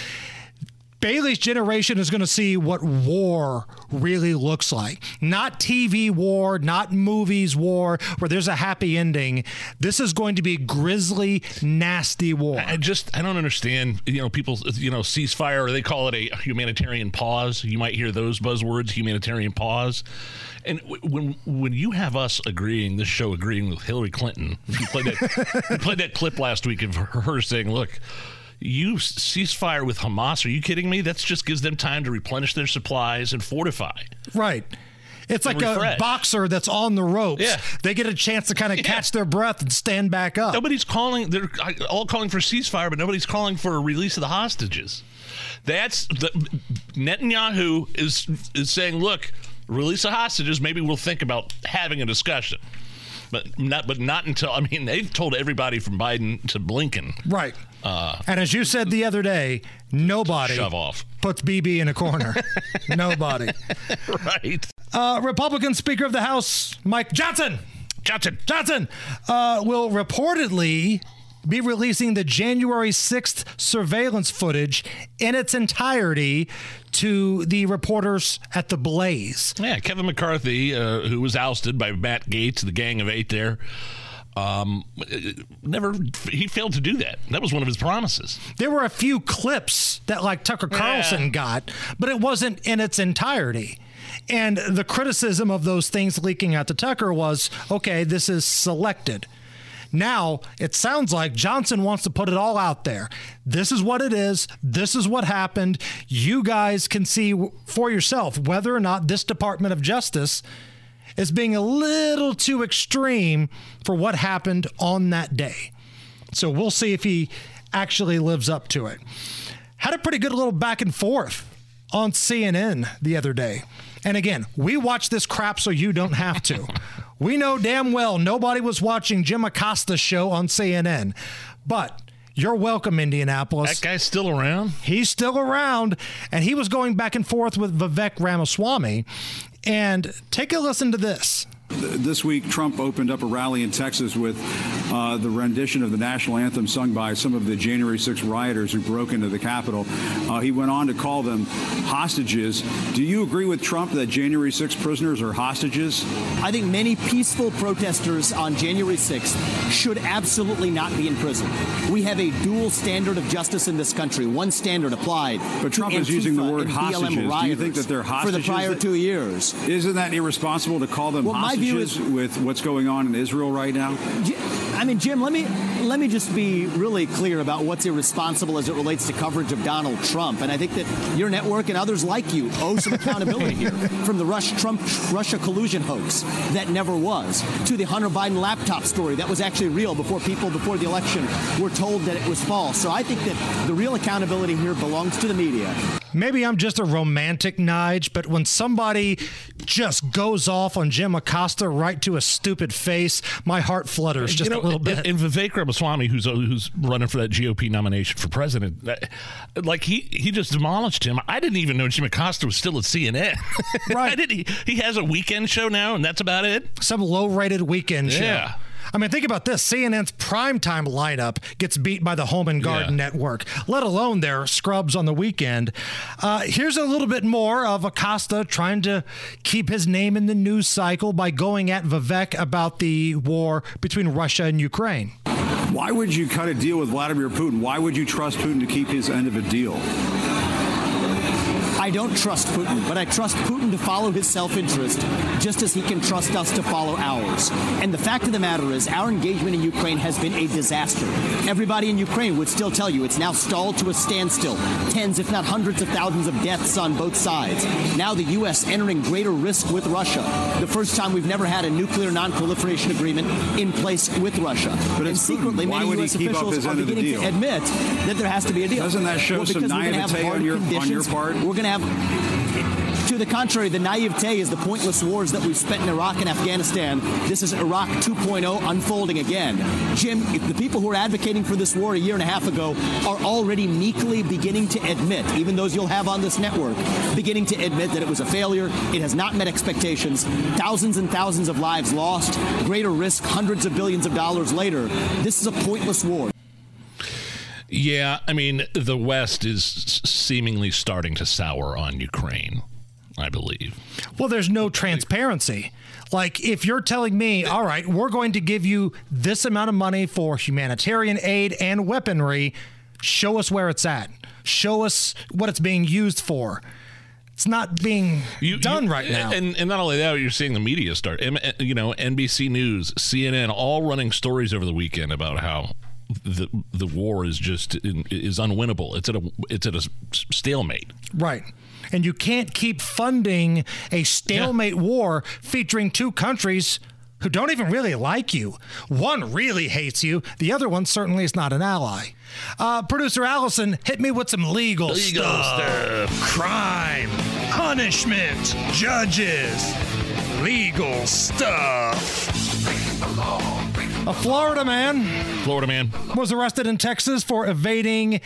Bailey's generation is going to see what war really looks like. Not TV war, not movies war, where there's a happy ending. This is going to be grisly, nasty war. I just I don't understand. You know, people you know ceasefire. Or they call it a humanitarian pause. You might hear those buzzwords, humanitarian pause. And when when you have us agreeing, this show agreeing with Hillary Clinton, you played that you played that clip last week of her saying, "Look." You ceasefire with Hamas? Are you kidding me? That just gives them time to replenish their supplies and fortify. Right. It's like refresh. a boxer that's on the ropes. Yeah. They get a chance to kind of catch their breath and stand back up. Nobody's calling. They're all calling for ceasefire, but nobody's calling for a release of the hostages. That's the Netanyahu is is saying, look, release the hostages. Maybe we'll think about having a discussion, but not. But not until. I mean, they've told everybody from Biden to Blinken, Right. Uh, And as you said the other day, nobody shove off. puts Bibi in a corner. nobody. right. Uh, Republican Speaker of the House Mike Johnson. Johnson. Johnson uh, will reportedly be releasing the January 6th surveillance footage in its entirety to the reporters at the Blaze. Yeah, Kevin McCarthy, uh, who was ousted by Matt Gaetz, the Gang of Eight there. Um, never he failed to do that. That was one of his promises. There were a few clips that like Tucker Carlson Yeah. got, but it wasn't in its entirety. And the criticism of those things leaking out to Tucker was, okay, this is selected. Now it sounds like Johnson wants to put it all out there. This is what it is. This is what happened. You guys can see for yourself whether or not this Department of Justice is being a little too extreme for what happened on that day. So we'll see if he actually lives up to it. Had a pretty good little back and forth on CNN the other day. And again, we watch this crap so you don't have to. we know damn well nobody was watching Jim Acosta's show on CNN. But you're welcome, Indianapolis. That guy's still around? He's still around. And he was going back and forth with Vivek Ramaswamy. And take a listen to this. This week, Trump opened up a rally in Texas with uh, the rendition of the national anthem sung by some of the January 6 rioters who broke into the Capitol. Uh, he went on to call them hostages. Do you agree with Trump that January 6 prisoners are hostages? I think many peaceful protesters on January 6th should absolutely not be in prison. We have a dual standard of justice in this country. One standard applied. But Trump is using the word hostages. Do you think that they're hostages? For the prior two years. Isn't that irresponsible to call them Well, my view is- with what's going on in Israel right now? I mean, Jim, let me let me just be really clear about what's irresponsible as it relates to coverage of Donald Trump. And I think that your network and others like you owe some accountability here. From the Rush Trump Russia collusion hoax that never was to the Hunter Biden laptop story that was actually real before people before the election were told that it was false. So I think that the real accountability here belongs to the media. Maybe I'm just a romantic Nige, but when somebody just goes off on Jim Acosta right to a stupid face, my heart flutters just You know, a little bit. And Vivek Ramaswamy, who's uh, who's running for that GOP nomination for president, that- like he he just demolished him. I didn't even know Jim Acosta was still at CNN. Right? I didn't. He, he has a weekend show now, and that's about it. Some low-rated weekend show. Yeah. I mean, think about this. CNN's primetime lineup gets beat by the Home and Garden Network, let alone their scrubs on the weekend. Uh, here's a little bit more of Acosta trying to keep his name in the news cycle by going at Vivek about the war between Russia and Ukraine. Why would you cut a deal with Vladimir Putin? Why would you trust Putin to keep his end of a deal? I don't trust Putin, but I trust Putin to follow his self interest just as he can trust us to follow ours. And the fact of the matter is, our engagement in Ukraine has been a disaster. Everybody in Ukraine would still tell you it's now stalled to a standstill. Tens, if not hundreds of thousands of deaths on both sides. Now the U.S. entering greater risk with Russia. The first time we've never had a nuclear non proliferation agreement in place with Russia. But and secretly, Putin. Many U.S. officials are end of the beginning to admit that there has to be a deal. Doesn't that show Well, some naivete on your- on your part? We're going to have. To the contrary, the naivete is the pointless wars that we've spent in Iraq and Afghanistan. This is Iraq 2.0 unfolding again. Jim, the people who were advocating for this war a year and a half ago are already meekly beginning to admit, even those you'll have on this network, beginning to admit that it was a failure, it has not met expectations, thousands and thousands of lives lost, greater risk, hundreds of billions of dollars later. This is a pointless war. Yeah, I mean, the West is seemingly starting to sour on Ukraine. I believe. Well, there's no transparency. Like, if you're telling me, all right, we're going to give you this amount of money for humanitarian aid and weaponry, show us where it's at. Show us what it's being used for. It's not being done right now. And, and not only that, you're seeing the media start. You know, NBC News, CNN, all running stories over the weekend about how the the war is just is unwinnable. It's at a it's at a stalemate. Right. And you can't keep funding a stalemate war featuring two countries who don't even really like you. One really hates you, the other one certainly is not an ally. Uh, Producer Allison, hit me with some legal, Legal stuff. Crime, punishment, judges, legal stuff. A Florida man Florida man was arrested in Texas for evading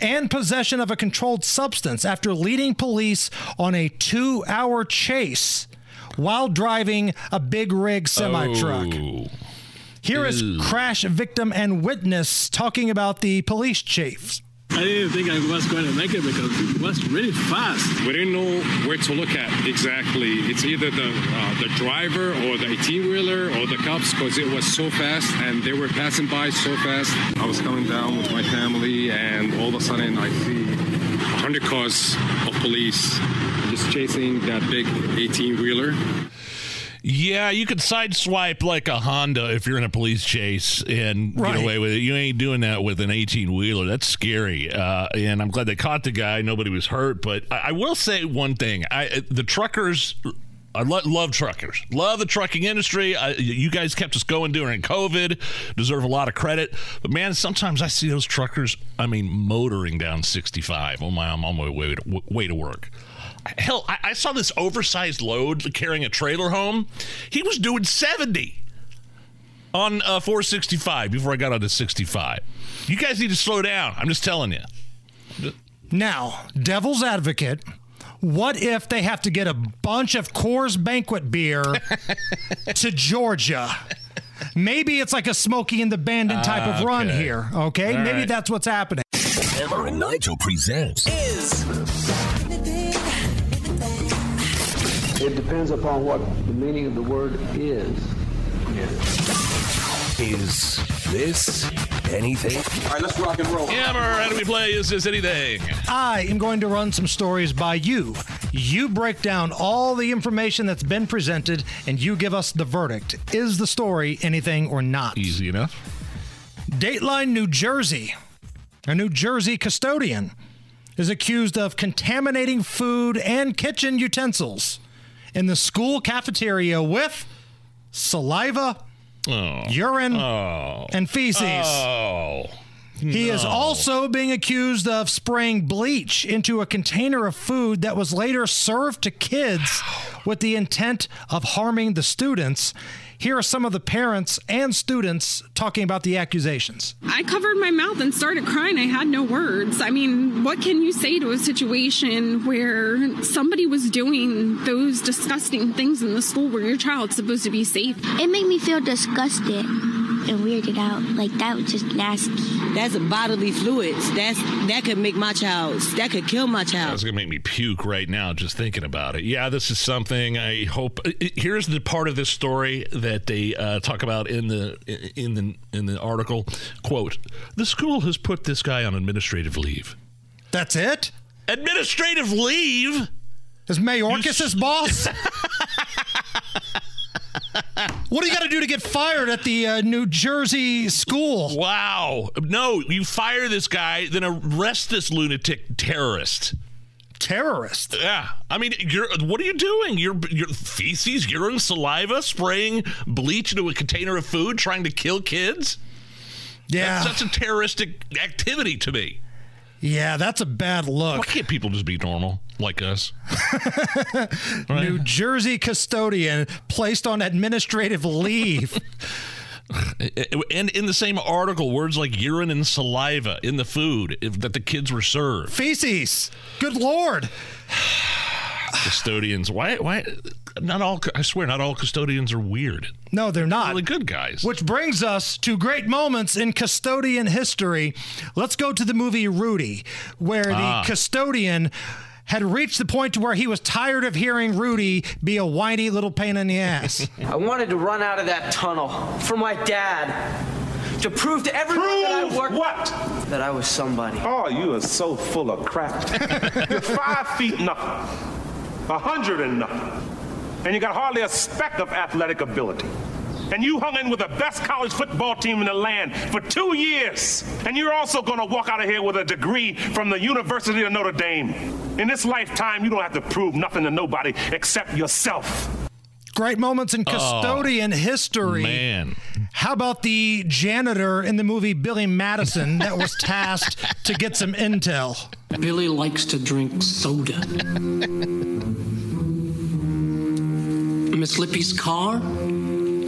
and possession of a controlled substance after leading police on a two hour chase while driving a big rig semi truck. Oh. Here is crash victim and witness talking about the police chiefs. I didn't think I was going to make it because it was really fast. We didn't know where to look at exactly. It's either the uh, the driver or the 18 wheeler or the cops because it was so fast and they were passing by so fast. I was coming down with my family and all of a sudden I see 100 cars of police just chasing that big 18 wheeler. Yeah, you could sideswipe like a Honda if you're in a police chase and Right. get away with it. You ain't doing that with an 18 wheeler. That's scary. Uh, and I'm glad they caught the guy. Nobody was hurt. But I, I will say one thing: I, the truckers. I lo- love truckers. Love the trucking industry. I, you guys kept us going during COVID. Deserve a lot of credit. But man, sometimes I see those truckers. I mean, motoring down 65. Oh my, I'm on my way to, way to work. Hell, I, I saw this oversized load carrying a trailer home. He was doing 70 on uh, 465 before I got onto 65. You guys need to slow down. I'm just telling you. Now, devil's advocate. What if they have to get a bunch of Coors Banquet beer to Georgia? Maybe it's like a Smokey and the Bandit type of run Okay. here. Okay, All maybe right. that's what's happening. Hammer and Nigel presents Is. It depends upon what the meaning of the word is. Is this anything? All right, let's rock and roll. Hammer, how do we play? Is this anything? I am going to run some stories by you. You break down all the information that's been presented and you give us the verdict. Is the story anything or not? Easy enough. Dateline, New Jersey. A New Jersey custodian is accused of contaminating food and kitchen utensils in the school cafeteria with saliva, Oh. urine, Oh. and feces. Oh. He is also being accused of spraying bleach into a container of food that was later served to kids with the intent of harming the students. Here are some of the parents and students talking about the accusations. I covered my mouth and started crying. I had no words. I mean, what can you say to a situation where somebody was doing those disgusting things in the school where your child's supposed to be safe? It made me feel disgusted and weirded out. Like that was just nasty. That's bodily fluids. That's that could make my child. That could kill my child. That's gonna make me puke right now just thinking about it. Yeah, this is something I hope. i- i- Here's the part of this story that they uh, talk about in the in the in the article. Quote: The school has put this guy on administrative leave. That's it. Administrative leave. Is Mayorkas his boss? what do you got to do to get fired at the uh, New Jersey school? Wow. No, you fire this guy, then arrest this lunatic terrorist. Terrorist? Yeah. I mean, you're what are you doing? You're your feces, urine, saliva, spraying bleach into a container of food, trying to kill kids? Yeah. That's, that's a terroristic activity to me. Yeah, that's a bad look. Why can't people just be normal like us? New Jersey custodian placed on administrative leave. And in the same article, words like urine and saliva in the food if, that the kids were served. Feces. Good lord. Custodians. Why? Why? Not all. I swear, not all custodians are weird. No, they're not. Really good guys. Which brings us to great moments in custodian history. Let's go to the movie Rudy, where Ah. the custodian had reached the point to where he was tired of hearing Rudy be a whiny little pain in the ass. I wanted to run out of that tunnel for my dad. To prove to everyone that I worked what? that I was somebody. Oh, you are so full of crap. You're five feet nothing, a hundred and nothing, and you got hardly a speck of athletic ability. And you hung in with the best college football team in the land for two years. And you're also going to walk out of here with a degree from the University of Notre Dame. In this lifetime, you don't have to prove nothing to nobody except yourself. Great moments in custodian oh, history. Man. How about the janitor in the movie Billy Madison that was tasked to get some intel? Billy likes to drink soda. Miss Lippy's car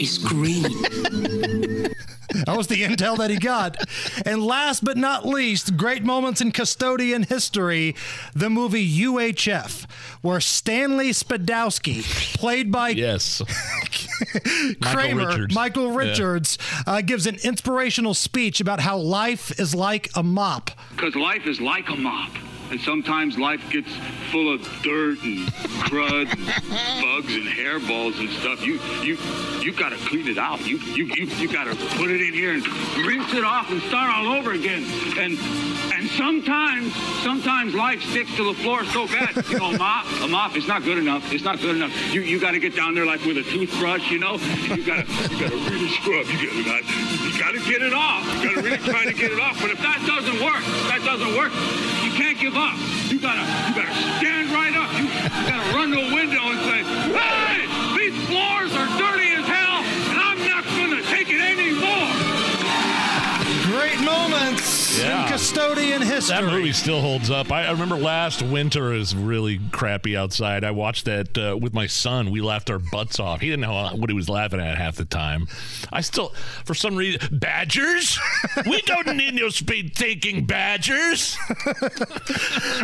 is green. That was the intel that he got. And last but not least, great moments in custodian history the movie UHF, where Stanley Spadowski, played by yes. Kramer, Richards. Michael Yeah. Richards, uh, gives an inspirational speech about how life is like a mop. Because life is like a mop. And sometimes life gets full of dirt and crud and bugs and hairballs and stuff. You you you gotta clean it out. You you you, you gotta put it in here and rinse it off and start all over again. And and sometimes sometimes life sticks to the floor so bad. You know, a mop a mop is not good enough. It's not good enough. You you gotta get down there like with a toothbrush, you know, you gotta you gotta really scrub. You gotta you gotta, you gotta get it off. You gotta really try to get it off. But if that doesn't work, that doesn't work, you can't give up. You gotta you gotta stand right up. You, you gotta run to a window and say, Hey, these floors are dirty as hell, and I'm not gonna take it anymore. Great moments Yeah. in custodian history. That movie still holds up. I, I remember last winter is really crappy outside. I watched that uh, with my son. We laughed our butts off. He didn't know what he was laughing at half the time. I still, for some reason, badgers. we don't need no speed thinking badgers.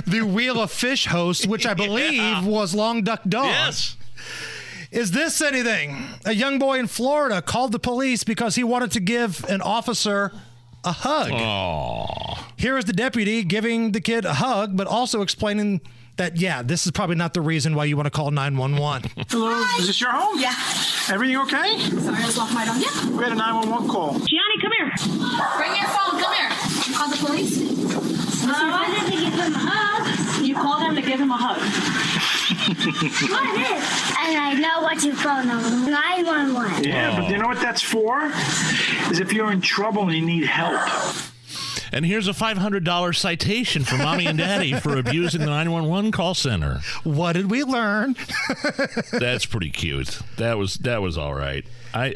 the Wheel of Fish host, which I believe was Long Duk Dong. Yes. Is this anything? A young boy in Florida called the police because he wanted to give an officer a hug. Aww. Here is the deputy giving the kid a hug, but also explaining that, yeah, this is probably not the reason why you want to call 911. Hello, is this your home? Yeah. Everything okay? Sorry, I was off my dog. Yeah. We had a 911 call. Gianni, come here. Bring your phone. Come here. You called the police? Uh, I wanted to give him a hug. You called him to give him a hug. What is? And I know what you phone number. 911. Yeah, but you know what that's for? Is if you're in trouble and you need help. And here's a $500 citation for mommy and daddy for abusing the 911 call center. What did we learn? That's pretty cute. That was that was all right. I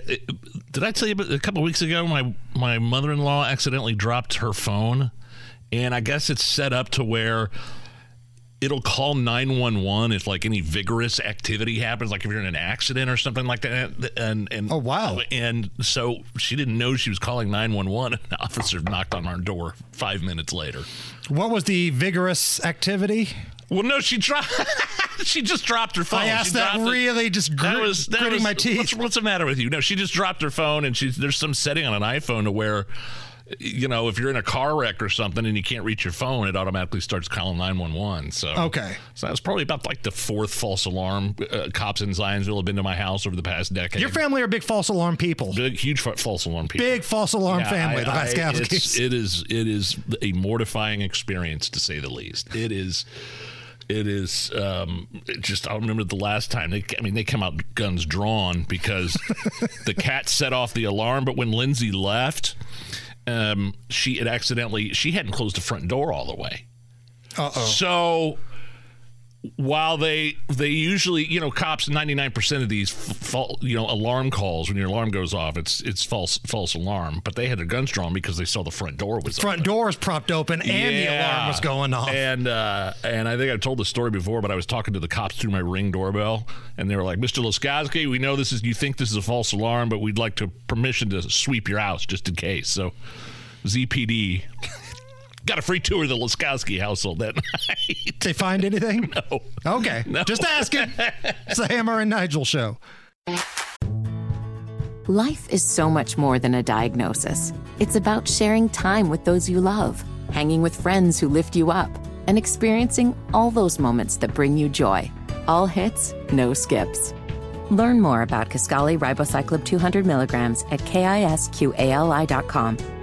did I tell you about, a couple of weeks ago my my mother-in-law accidentally dropped her phone and I guess it's set up to where it'll call 911 if like any vigorous activity happens like if you're in an accident or something like that and and oh wow and so she didn't know she was calling 911 an officer knocked on our door 5 minutes later what was the vigorous activity? well no she tried she just dropped her phone I asked that dropped it. really just grit, that was that gritting was, my teeth. What's, what's the matter with you? No, she just dropped her phone, and she's there's some setting on an iPhone to where, you know, if you're in a car wreck or something and you can't reach your phone, it automatically starts calling 911. So Okay. so that was probably about like the fourth false alarm. Uh, cops in Zionsville have been to my house over the past decade. Your family are big false alarm people. Big, huge false alarm people. Big false alarm Yeah, family, I- the Laskowskis. It is. It is a mortifying experience to say the least. It is. It is um, it just. I remember the last time they. I mean, they come out guns drawn because the cat set off the alarm. But when Lindsay left, um, she had accidentally. She hadn't closed the front door all the way. Uh oh. So while they they usually you know cops 99% of these f- fal- you know alarm calls when your alarm goes off it's it's false false alarm but they had their guns drawn because they saw the front door was the Front door is propped open and the alarm was going off. and uh, and I think I've told the story before, but I was talking to the cops through my ring doorbell, and they were like, "Mr. Laskowski, we know this is you think this is a false alarm, but we'd like to permission to sweep your house just in case." So, ZPD got a free tour of the Laskowski household that night. They find anything? No. Okay. No. Just asking. it's the Hammer and Nigel show. Life is so much more than a diagnosis. It's about sharing time with those you love, hanging with friends who lift you up, and experiencing all those moments that bring you joy. All hits, no skips. Learn more about Kisqali Ribociclib 200 milligrams at kisqali.com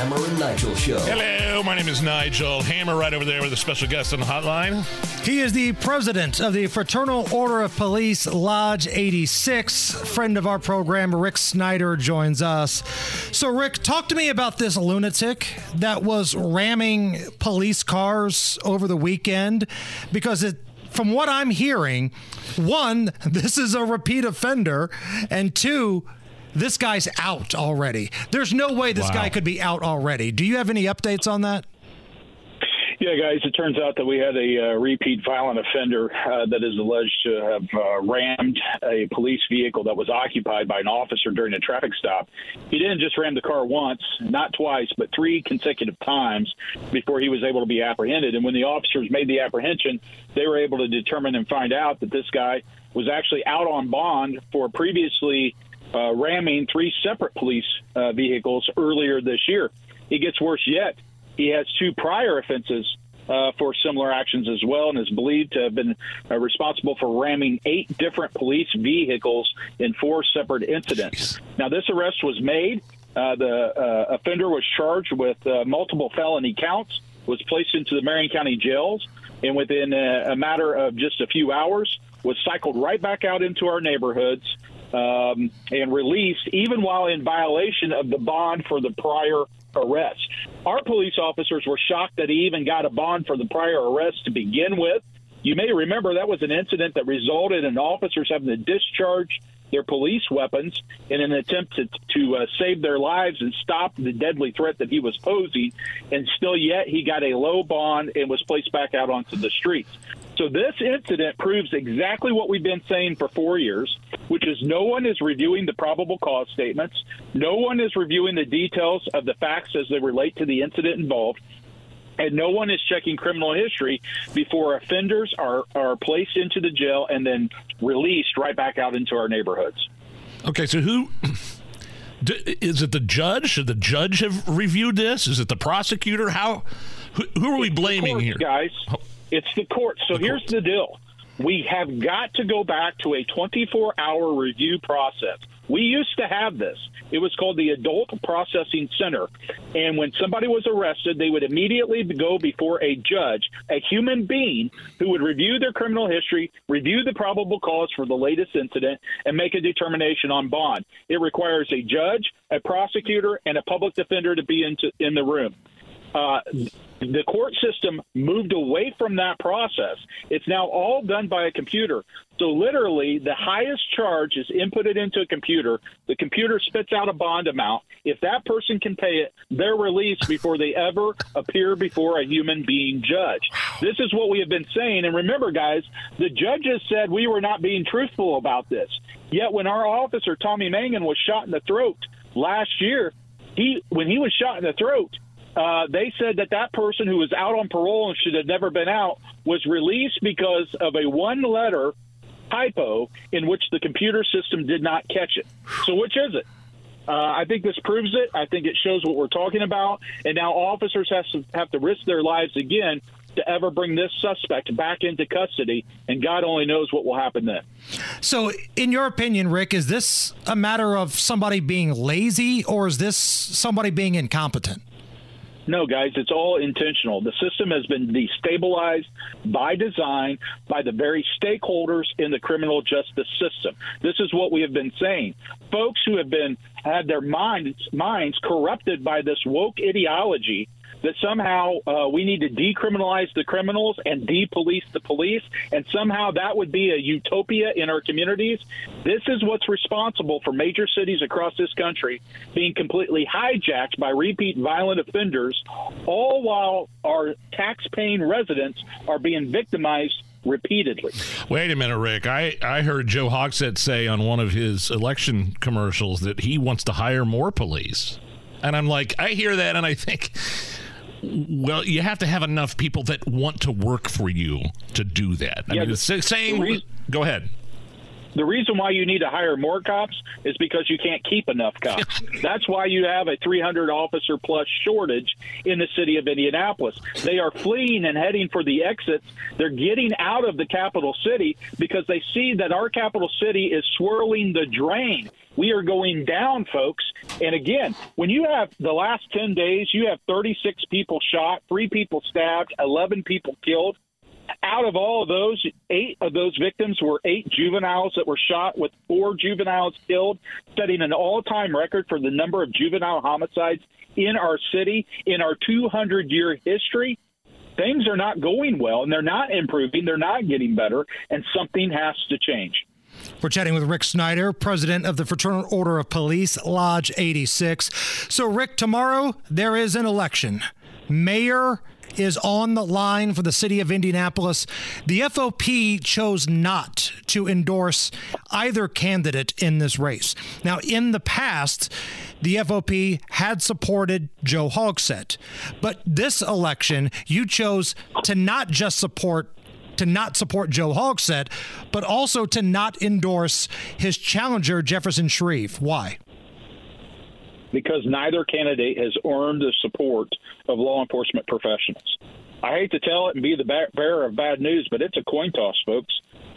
Hammer and Nigel Show. Hello, my name is Nigel Hammer, right over there with a special guest on the hotline. He is the president of the Fraternal Order of Police Lodge 86. Friend of our program, Rick Snyder, joins us. So, Rick, talk to me about this lunatic that was ramming police cars over the weekend because it from what I'm hearing, one, this is a repeat offender, and two, this guy's out already. There's no way this Wow. guy could be out already. Do you have any updates on that? Yeah, guys, it turns out that we had a uh, repeat violent offender uh, that is alleged to have uh, rammed a police vehicle that was occupied by an officer during a traffic stop. He didn't just ram the car once, not twice, but three consecutive times before he was able to be apprehended. And when the officers made the apprehension, they were able to determine and find out that this guy was actually out on bond for previously uh, ramming three separate police uh, vehicles earlier this year. It gets worse yet. He has two prior offenses uh, for similar actions as well, and is believed to have been uh, responsible for ramming eight different police vehicles in four separate incidents. Now, this arrest was made. Uh, the uh, offender was charged with uh, multiple felony counts, was placed into the Marion County jails, and within a, a matter of just a few hours, was cycled right back out into our neighborhoods um, and released, even while in violation of the bond for the prior arrest. Our police officers were shocked that he even got a bond for the prior arrest to begin with. You may remember that was an incident that resulted in officers having to discharge their police weapons in an attempt to, to uh, save their lives and stop the deadly threat that he was posing. And still, yet, he got a low bond and was placed back out onto the streets. So this incident proves exactly what we've been saying for four years, which is no one is reviewing the probable cause statements. No one is reviewing the details of the facts as they relate to the incident involved. And no one is checking criminal history before offenders are, are placed into the jail and then released right back out into our neighborhoods. Okay, so who is it? The judge? Should the judge have reviewed this? Is it the prosecutor? How? Who, who are we blaming courts, here? guys? Oh. It's the court. So here's the deal: we have got to go back to a 24-hour review process. We used to have this. It was called the Adult Processing Center, and when somebody was arrested, they would immediately go before a judge, a human being, who would review their criminal history, review the probable cause for the latest incident, and make a determination on bond. It requires a judge, a prosecutor, and a public defender to be into, in the room. Uh, the court system moved away from that process. It's now all done by a computer. So literally, the highest charge is inputted into a computer. The computer spits out a bond amount. If that person can pay it, they're released before they ever appear before a human being judge. This is what we have been saying. And remember, guys, the judges said we were not being truthful about this. Yet when our officer Tommy Mangan was shot in the throat last year, he when he was shot in the throat, uh, they said that that person who was out on parole and should have never been out was released because of a one letter typo in which the computer system did not catch it. So, which is it? Uh, I think this proves it. I think it shows what we're talking about. And now officers have to, have to risk their lives again to ever bring this suspect back into custody. And God only knows what will happen then. So, in your opinion, Rick, is this a matter of somebody being lazy or is this somebody being incompetent? No, guys, it's all intentional. The system has been destabilized by design by the very stakeholders in the criminal justice system. This is what we have been saying. Folks who have been had their minds minds corrupted by this woke ideology that somehow uh, we need to decriminalize the criminals and depolice the police, and somehow that would be a utopia in our communities. This is what's responsible for major cities across this country being completely hijacked by repeat violent offenders, all while our tax-paying residents are being victimized repeatedly. Wait a minute, Rick. I, I heard Joe Hogsett say on one of his election commercials that he wants to hire more police. And I'm like, I hear that and I think, well, you have to have enough people that want to work for you to do that. I Yeah, mean, the- saying, re- go ahead. The reason why you need to hire more cops is because you can't keep enough cops. That's why you have a 300 officer plus shortage in the city of Indianapolis. They are fleeing and heading for the exits. They're getting out of the capital city because they see that our capital city is swirling the drain. We are going down, folks. And again, when you have the last 10 days, you have 36 people shot, three people stabbed, 11 people killed. Out of all of those, eight of those victims were eight juveniles that were shot, with four juveniles killed, setting an all time record for the number of juvenile homicides in our city in our 200 year history. things are not going well and they're not improving, they're not getting better, and something has to change. We're chatting with Rick Snyder, president of the Fraternal Order of Police, Lodge 86. So, Rick, tomorrow there is an election. Mayor is on the line for the city of Indianapolis. The FOP chose not to endorse either candidate in this race. Now, in the past, the FOP had supported Joe Hogsett, but this election, you chose to not just support to not support Joe Hogsett, but also to not endorse his challenger, Jefferson Shreve. Why? Because neither candidate has earned the support of law enforcement professionals. I hate to tell it and be the bearer of bad news, but it's a coin toss, folks.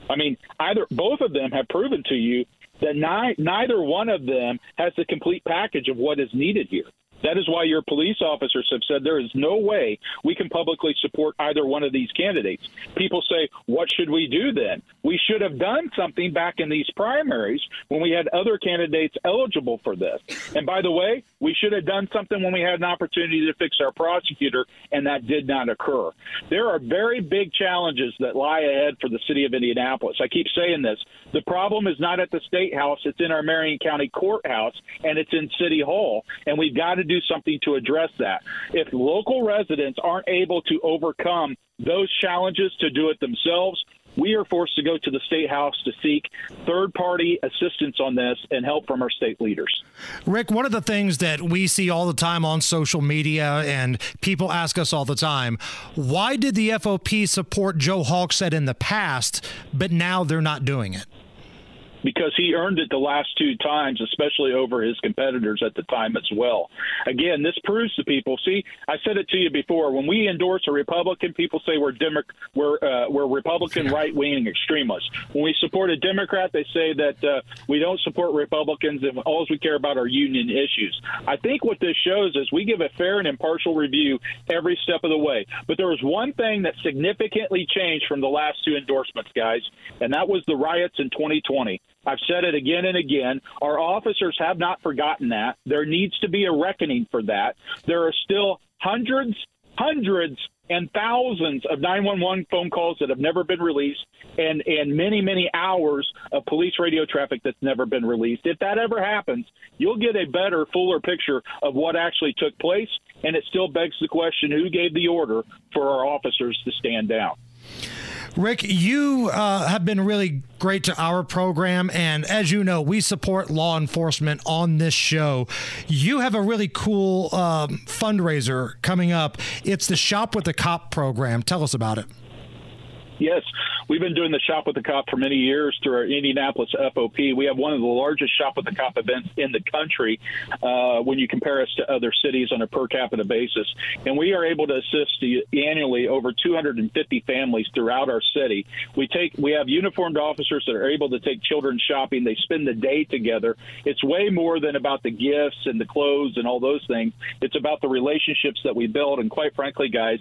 I mean, either both of them have proven to you that ni- neither one of them has the complete package of what is needed here. That is why your police officers have said there is no way we can publicly support either one of these candidates. People say, what should we do then? We should have done something back in these primaries when we had other candidates eligible for this. And by the way, we should have done something when we had an opportunity to fix our prosecutor, and that did not occur. There are very big challenges that lie ahead for the city of Indianapolis. I keep saying this. The problem is not at the state house, it's in our Marion County courthouse, and it's in City Hall, and we've got to do something to address that. If local residents aren't able to overcome those challenges to do it themselves, we are forced to go to the state house to seek third party assistance on this and help from our state leaders. Rick, one of the things that we see all the time on social media and people ask us all the time why did the FOP support Joe Hogsett in the past, but now they're not doing it? Because he earned it the last two times, especially over his competitors at the time as well. Again, this proves to people. See, I said it to you before. When we endorse a Republican, people say we're Demo- we're uh, we're Republican right wing extremists. When we support a Democrat, they say that uh, we don't support Republicans and all we care about are union issues. I think what this shows is we give a fair and impartial review every step of the way. But there was one thing that significantly changed from the last two endorsements, guys, and that was the riots in 2020. I've said it again and again. Our officers have not forgotten that. There needs to be a reckoning for that. There are still hundreds, hundreds, and thousands of 911 phone calls that have never been released and, and many, many hours of police radio traffic that's never been released. If that ever happens, you'll get a better, fuller picture of what actually took place. And it still begs the question who gave the order for our officers to stand down? Rick, you uh, have been really great to our program. And as you know, we support law enforcement on this show. You have a really cool um, fundraiser coming up. It's the Shop with the Cop program. Tell us about it. Yes, we've been doing the Shop with the Cop for many years through our Indianapolis FOP. We have one of the largest Shop with the Cop events in the country uh, when you compare us to other cities on a per capita basis. And we are able to assist annually over 250 families throughout our city. We take we have uniformed officers that are able to take children shopping. They spend the day together. It's way more than about the gifts and the clothes and all those things. It's about the relationships that we build. And quite frankly, guys,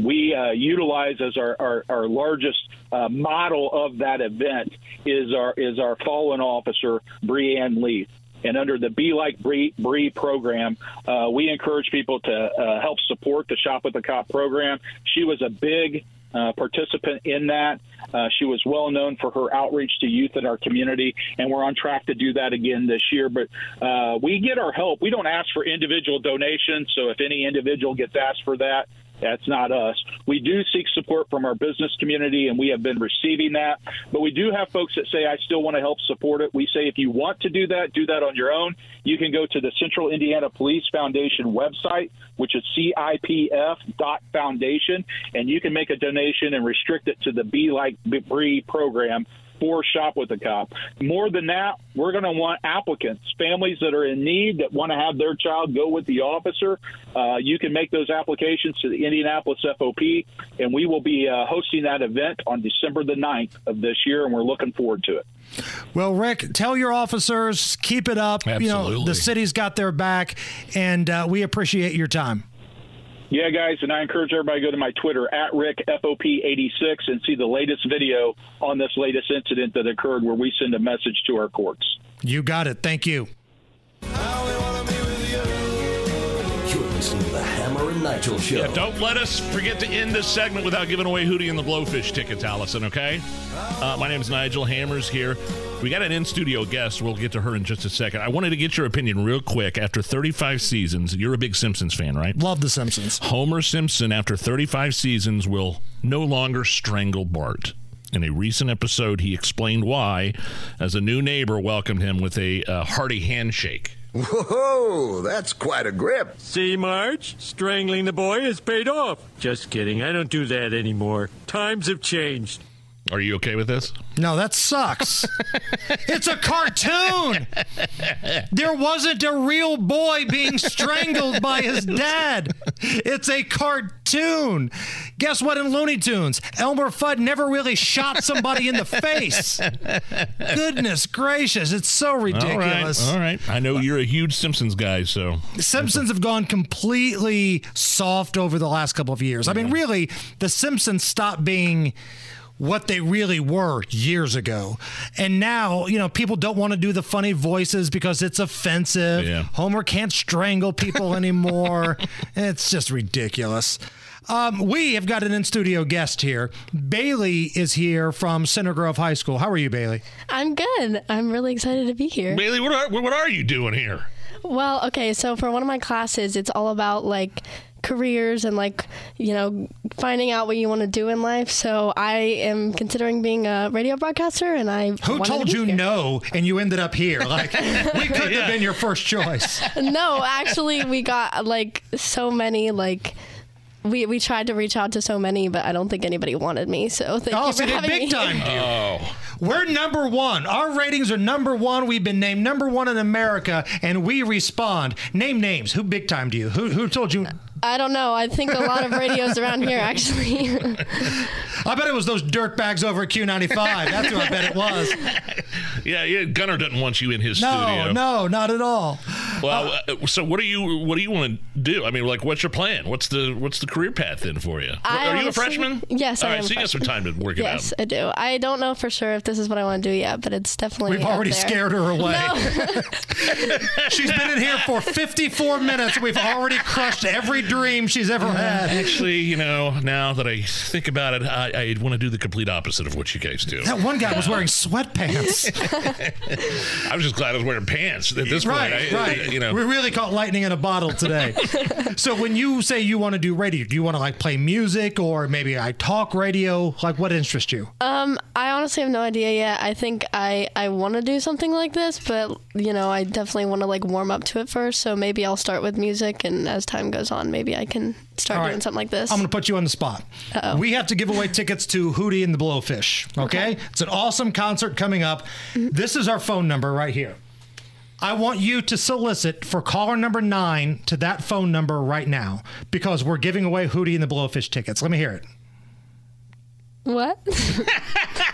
we uh, utilize as our, our, our largest uh, model of that event is our is our fallen officer Breann Leath. And under the Be Like Bree, Bree program, uh, we encourage people to uh, help support the Shop with the Cop program. She was a big uh, participant in that. Uh, she was well known for her outreach to youth in our community, and we're on track to do that again this year. But uh, we get our help. We don't ask for individual donations, so if any individual gets asked for that, that's not us. We do seek support from our business community, and we have been receiving that. But we do have folks that say, I still want to help support it. We say, if you want to do that, do that on your own. You can go to the Central Indiana Police Foundation website, which is cipf.foundation, and you can make a donation and restrict it to the Be Like Bree program for Shop with a Cop. More than that, we're going to want applicants, families that are in need that want to have their child go with the officer. Uh, you can make those applications to the Indianapolis FOP, and we will be uh, hosting that event on December the 9th of this year, and we're looking forward to it. Well, Rick, tell your officers, keep it up. Absolutely. You know, the city's got their back, and uh, we appreciate your time. Yeah, guys, and I encourage everybody to go to my Twitter at Rick FOP86 and see the latest video on this latest incident that occurred where we send a message to our courts. You got it. Thank you. Nigel Show. Yeah, don't let us forget to end this segment without giving away Hootie and the Blowfish tickets, Allison, okay? Uh, my name is Nigel Hammers here. We got an in studio guest. We'll get to her in just a second. I wanted to get your opinion real quick. After 35 seasons, you're a big Simpsons fan, right? Love The Simpsons. Homer Simpson, after 35 seasons, will no longer strangle Bart. In a recent episode, he explained why, as a new neighbor welcomed him with a uh, hearty handshake. Whoa, that's quite a grip. See, Marge? Strangling the boy has paid off. Just kidding. I don't do that anymore. Times have changed. Are you okay with this? No, that sucks. it's a cartoon. There wasn't a real boy being strangled by his dad. It's a cartoon. Guess what in Looney Tunes? Elmer Fudd never really shot somebody in the face. Goodness gracious, it's so ridiculous. All right, all right. I know you're a huge Simpsons guy, so. The Simpsons have gone completely soft over the last couple of years. I mean, really, The Simpsons stopped being what they really were years ago. And now, you know, people don't want to do the funny voices because it's offensive. Yeah. Homer can't strangle people anymore. it's just ridiculous. Um, we have got an in studio guest here. Bailey is here from Center Grove High School. How are you, Bailey? I'm good. I'm really excited to be here. Bailey, what are, what are you doing here? Well, okay, so for one of my classes, it's all about like careers and like, you know, finding out what you want to do in life. So I am considering being a radio broadcaster and I Who wanted to told be you here. no and you ended up here? Like, we could have been your first choice. no, actually we got like so many like we, we tried to reach out to so many, but I don't think anybody wanted me. So thank Oh, you so for they having big me. timed here. Oh. We're number one. Our ratings are number one. We've been named number one in America, and we respond. Name names. Who big timed you? Who who told you? I don't know. I think a lot of radios around here actually. I bet it was those dirtbags over at Q95. That's who I bet it was. Yeah, yeah. Gunner doesn't want you in his No, studio. no, no, not at all. Well, uh, so what do you what do you want to do? I mean, like, what's your plan? What's the what's the career path then for you? I Are you a freshman? Yes, All I right, am a so you got some time to work yes, it out. Yes, I do. I don't know for sure if this is what I want to do yet, but it's definitely. We've already there. scared her away. No. She's been in here for 54 minutes. We've already crushed every dream she's ever had. Actually, you know, now that I think about it, I, I want to do the complete opposite of what you guys do. That one guy was wearing sweatpants. I was just glad I was wearing pants at this right, point. I, right. You know, we really caught lightning in a bottle today. so when you say you want to do radio, do you want to like play music or maybe I talk radio? Like what interests you? Um, I honestly have no idea yet. I think I I want to do something like this, but you know, I definitely want to like warm up to it first. So maybe I'll start with music, and as time goes on, maybe I can start right. doing something like this. I'm going to put you on the spot. We have to give away tickets to Hootie and the Blowfish. Okay? It's an awesome concert coming up. This is our phone number right here. I want you to solicit for caller number nine to that phone number right now because we're giving away Hootie and the Blowfish tickets. Let me hear it. What?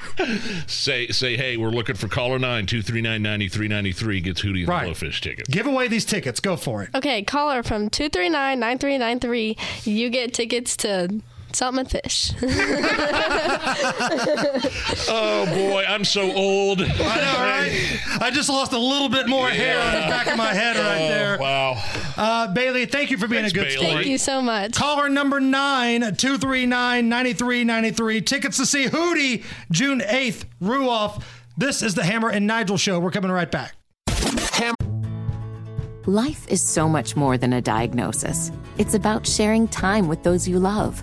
say say, hey, we're looking for caller nine two three nine ninety three ninety three gets Hootie and Right. the Blowfish tickets. Give away these tickets. Go for it. Okay, caller from two three nine nine three nine three. You get tickets to something and fish. Oh boy, I'm so old. I know, right? I just lost a little bit more hair on the back of my head right Oh, there. Wow. Uh, Bailey, thank you for being Thanks, a good Bailey. Thank you so much. Caller number nine, 239 9393. Tickets to see Hootie June 8th, Ruoff. This is the Hammer and Nigel show. We're coming right back. Life is so much more than a diagnosis. It's about sharing time with those you love,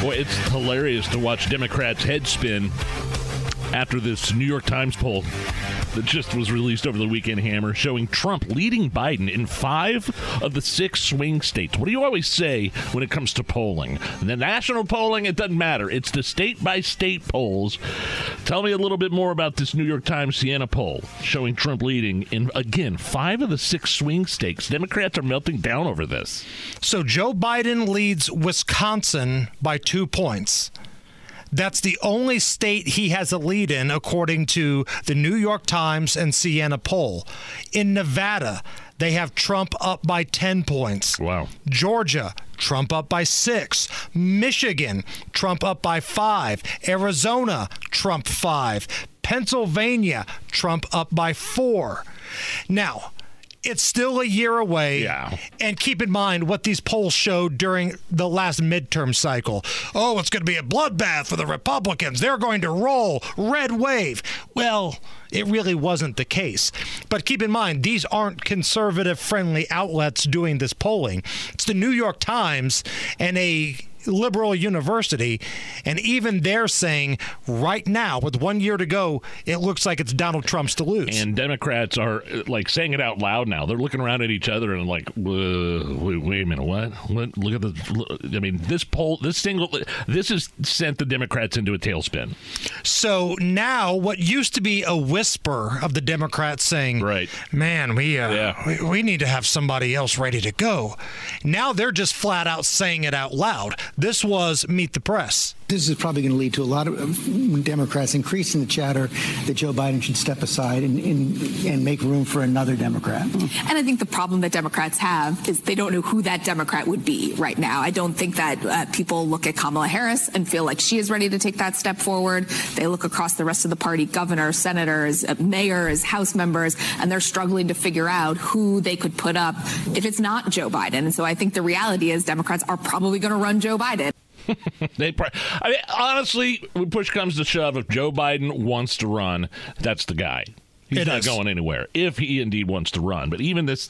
Boy, it's hilarious to watch Democrats head spin after this New York Times poll that just was released over the weekend, Hammer, showing Trump leading Biden in five of the six swing states. What do you always say when it comes to polling? The national polling, it doesn't matter. It's the state by state polls. Tell me a little bit more about this New York Times Siena poll showing Trump leading in, again, five of the six swing states. Democrats are melting down over this. So Joe Biden leads Wisconsin by two points. That's the only state he has a lead in, according to the New York Times and Siena poll. In Nevada, they have Trump up by 10 points. Wow. Georgia, Trump up by six. Michigan, Trump up by five. Arizona, Trump five. Pennsylvania, Trump up by four. Now, it's still a year away. Yeah. And keep in mind what these polls showed during the last midterm cycle. Oh, it's going to be a bloodbath for the Republicans. They're going to roll red wave. Well, it really wasn't the case. But keep in mind, these aren't conservative friendly outlets doing this polling. It's the New York Times and a liberal university, and even they're saying right now, with one year to go, it looks like it's Donald Trump's to lose. And Democrats are like saying it out loud now. They're looking around at each other and like, wait, wait a minute, what? what? Look at the. I mean, this poll, this single, this has sent the Democrats into a tailspin. So now, what used to be a whisper of the Democrats saying, "Right, man, we uh, Yeah. we, we need to have somebody else ready to go," now they're just flat out saying it out loud. This was Meet the Press. This is probably going to lead to a lot of Democrats increasing the chatter that Joe Biden should step aside and, and, and make room for another Democrat. And I think the problem that Democrats have is they don't know who that Democrat would be right now. I don't think that uh, people look at Kamala Harris and feel like she is ready to take that step forward. They look across the rest of the party, governors, senators, uh, mayors, House members, and they're struggling to figure out who they could put up if it's not Joe Biden. And so I think the reality is Democrats are probably going to run Joe Biden. they, pro- I mean, honestly, when push comes to shove, if Joe Biden wants to run, that's the guy. He's It not is. going anywhere if he indeed wants to run. But even this,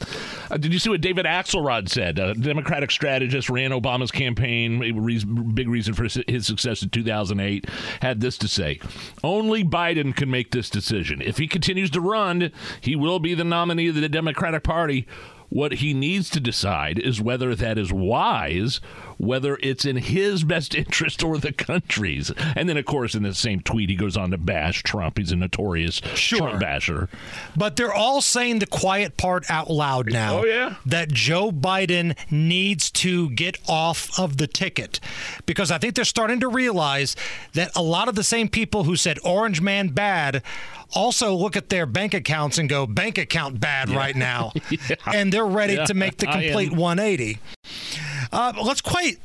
uh, did you see what David Axelrod said? A Democratic strategist ran Obama's campaign. A reason, big reason for his success in 2008. Had this to say: Only Biden can make this decision. If he continues to run, he will be the nominee of the Democratic Party. What he needs to decide is whether that is wise, whether it's in his best interest or the country's. And then, of course, in the same tweet, he goes on to bash Trump. He's a notorious Trump basher. But they're all saying the quiet part out loud oh, now. Oh, yeah? That Joe Biden needs to get off of the ticket. Because I think they're starting to realize that a lot of the same people who said Orange Man bad also look at their bank accounts and go, bank account bad right now. And they're ready Yeah, to make the complete 180. Uh, let's quite.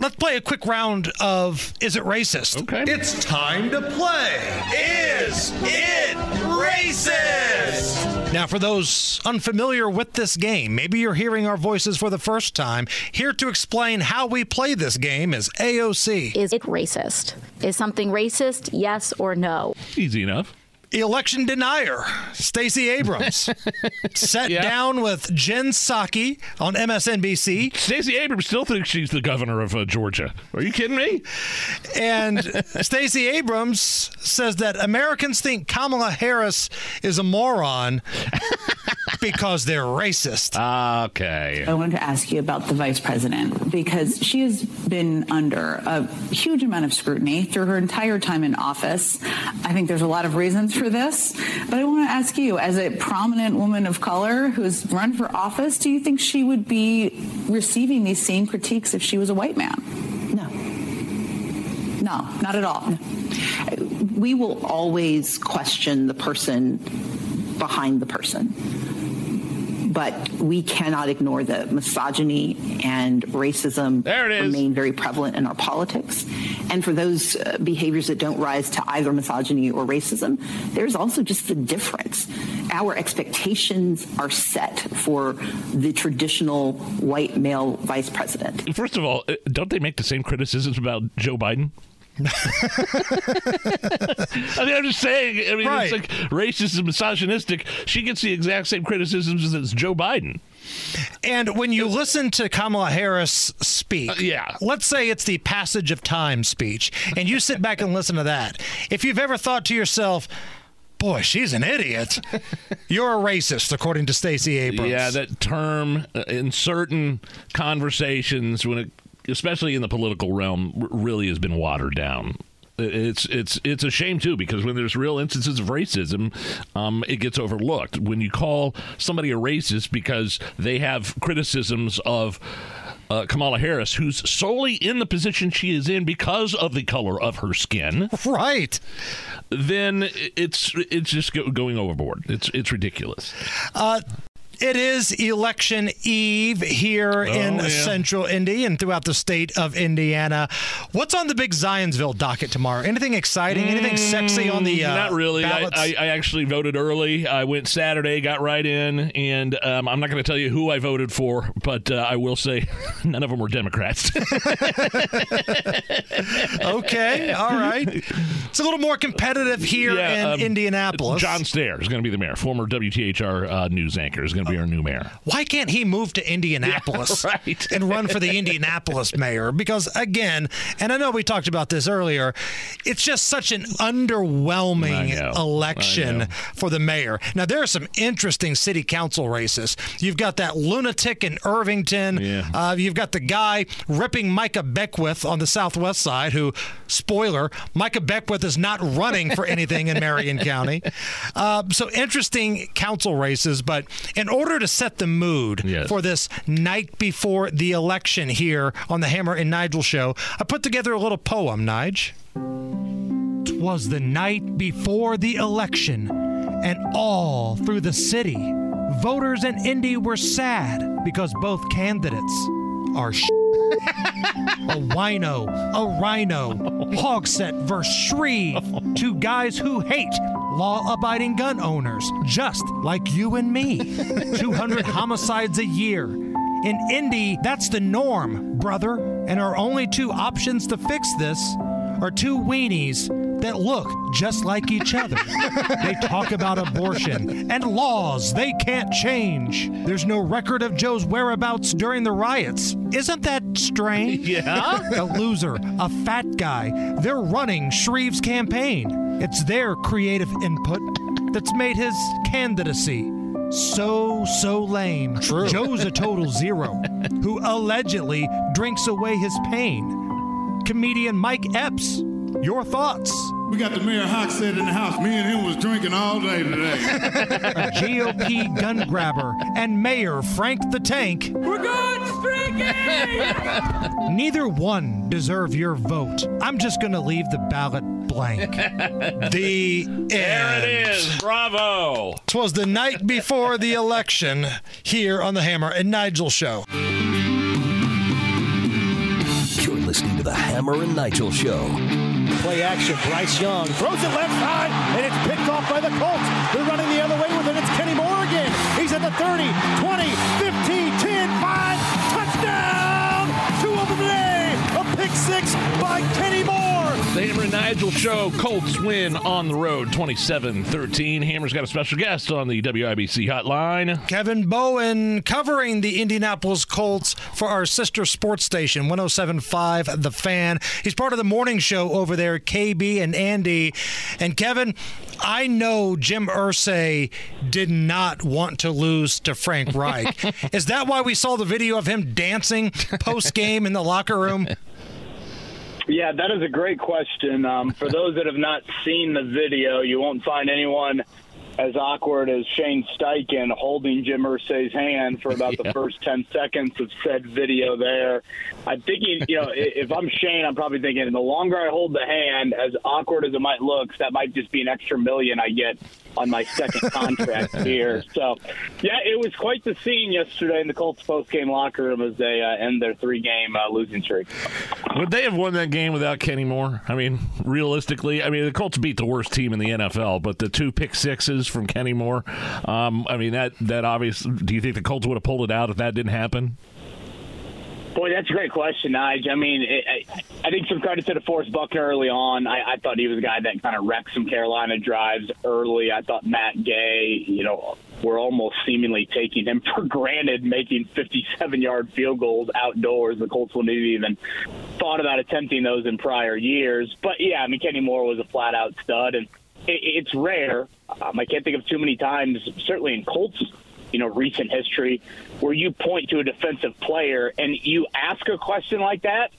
Let's play a quick round of Is It Racist? Okay. It's time to play. Is it racist? Now, for those unfamiliar with this game, maybe you're hearing our voices for the first time. Here to explain how we play this game is AOC. Is it racist? Is something racist? Yes or no? Easy enough. Election denier, Stacey Abrams. Sat down with Jen Psaki on MSNBC. Stacey Abrams still thinks she's the governor of uh, Georgia. Are you kidding me? And Stacey Abrams says that Americans think Kamala Harris is a moron because they're racist. Okay. I wanted to ask you about the vice president because she has been under a huge amount of scrutiny through her entire time in office. I think there's a lot of reasons for this, but I want to ask you, as a prominent woman of color who's run for office, do you think she would be receiving these same critiques if she was a white man? No. No, not at all. we will always question the person behind the person. But we cannot ignore that misogyny and racism remain very prevalent in our politics. And for those uh, behaviors that don't rise to either misogyny or racism, there's also just the difference. Our expectations are set for the traditional white male vice president. First of all, uh, don't they make the same criticisms about Joe Biden? I mean, I'm just saying. I mean, Right. it's like racist and misogynistic. She gets the exact same criticisms as Joe Biden. And when you listen to Kamala Harris speak, Uh, yeah. let's say it's the passage of time speech, and you sit back and listen to that. If you've ever thought to yourself, Boy, she's an idiot. You're a racist, according to Stacey Abrams. Yeah, that term uh, in certain conversations, when it, especially in the political realm, really has been watered down. It's it's it's a shame too because when there's real instances of racism, um, it gets overlooked. When you call somebody a racist because they have criticisms of uh, Kamala Harris, who's solely in the position she is in because of the color of her skin, right? Then it's it's just go, going overboard. It's it's ridiculous. Uh, it is election eve here in Oh, yeah. central Indy and throughout the state of Indiana. What's on the big Zionsville docket tomorrow? Anything exciting? Anything sexy on the uh, Mm, Not really. I. I, I actually voted early. I went Saturday, got right in, and um, I'm not going to tell you who I voted for, but uh, I will say none of them were Democrats. okay, all right. It's a little more competitive here in um, Indianapolis. John Stehr is going to be the mayor. Former WTHR uh, news anchor is going to be our new mayor. Why can't he move to Indianapolis and run for the Indianapolis mayor? Because again, and I know we talked about this earlier, it's just such an underwhelming election for the mayor. Now there are some interesting city council races. You've got that lunatic in Irvington. Uh, you've got the guy ripping Micah Beckwith on the southwest side, who, spoiler, Micah Beckwith is not running for anything in Marion County. Uh, so interesting council races, but in order to set the mood for this night before the election here on the Hammer and Nigel show, I put together a little poem, Nige. Twas the night before the election, and all through the city, voters in Indy were sad because both candidates are sh- a wino, a rhino, Hogsett versus Shreve, two guys who hate law abiding gun owners, just like you and me. 200 homicides a year. In Indy, that's the norm, brother. And our only two options to fix this are two weenies that look just like each other. they talk about abortion and laws they can't change. There's no record of Joe's whereabouts during the riots. Isn't that strange? Yeah. a loser, a fat guy. They're running Shreve's campaign. It's their creative input that's made his candidacy so, so lame. True. Joe's a total zero who allegedly drinks away his pain. Comedian Mike Epps, your thoughts? We got the mayor Hogsett in the house. Me and him was drinking all day today. a GOP gun grabber, and Mayor Frank the Tank. We're going streaking! Neither one deserve your vote. I'm just going to leave the ballot blank. the There it end. is. Bravo. Twas the night before the election here on the Hammer and Nigel show. Hammer and Nigel Show. Play action. Bryce Young throws it left side, and it's picked off by the Colts. They're running the other way with it. It's Kenny Moore again. He's at the 30, 20, 15, 10, 5. Touchdown! Two of them today. A pick six by Kenny Moore. The Hammer and Nigel show. Colts win on the road 27 13. Hammer's got a special guest on the WIBC hotline. Kevin Bowen covering the Indianapolis Colts for our sister sports station, 1075 The Fan. He's part of the morning show over there, KB and Andy. And Kevin, I know Jim Irsay did not want to lose to Frank Reich. Is that why we saw the video of him dancing post game in the locker room? Yeah, that is a great question. Um, for those that have not seen the video, you won't find anyone as awkward as Shane Steichen holding Jim Irsay's hand for about the first 10 seconds of said video there. I'm thinking, you know, if I'm Shane, I'm probably thinking the longer I hold the hand, as awkward as it might look, that might just be an extra million I get on my second contract here. So, yeah, it was quite the scene yesterday in the Colts post-game locker room as they uh, end their three-game uh, losing streak. Would they have won that game without Kenny Moore? I mean, realistically, I mean, the Colts beat the worst team in the NFL, but the two pick sixes from Kenny Moore, um, I mean, that, that obvious. Do you think the Colts would have pulled it out if that didn't happen? Boy, that's a great question, Nige. I mean, it, I, I think some credit to DeForest Buckner early on. I, I thought he was a guy that kind of wrecked some Carolina drives early. I thought Matt Gay, you know, we're almost seemingly taking him for granted, making 57-yard field goals outdoors. The Colts wouldn't even thought about attempting those in prior years. But yeah, I mean, Kenny Moore was a flat-out stud, and it, it's rare. Um, I can't think of too many times, certainly in Colts, you know, recent history, where you point to a defensive player and you ask a question like that,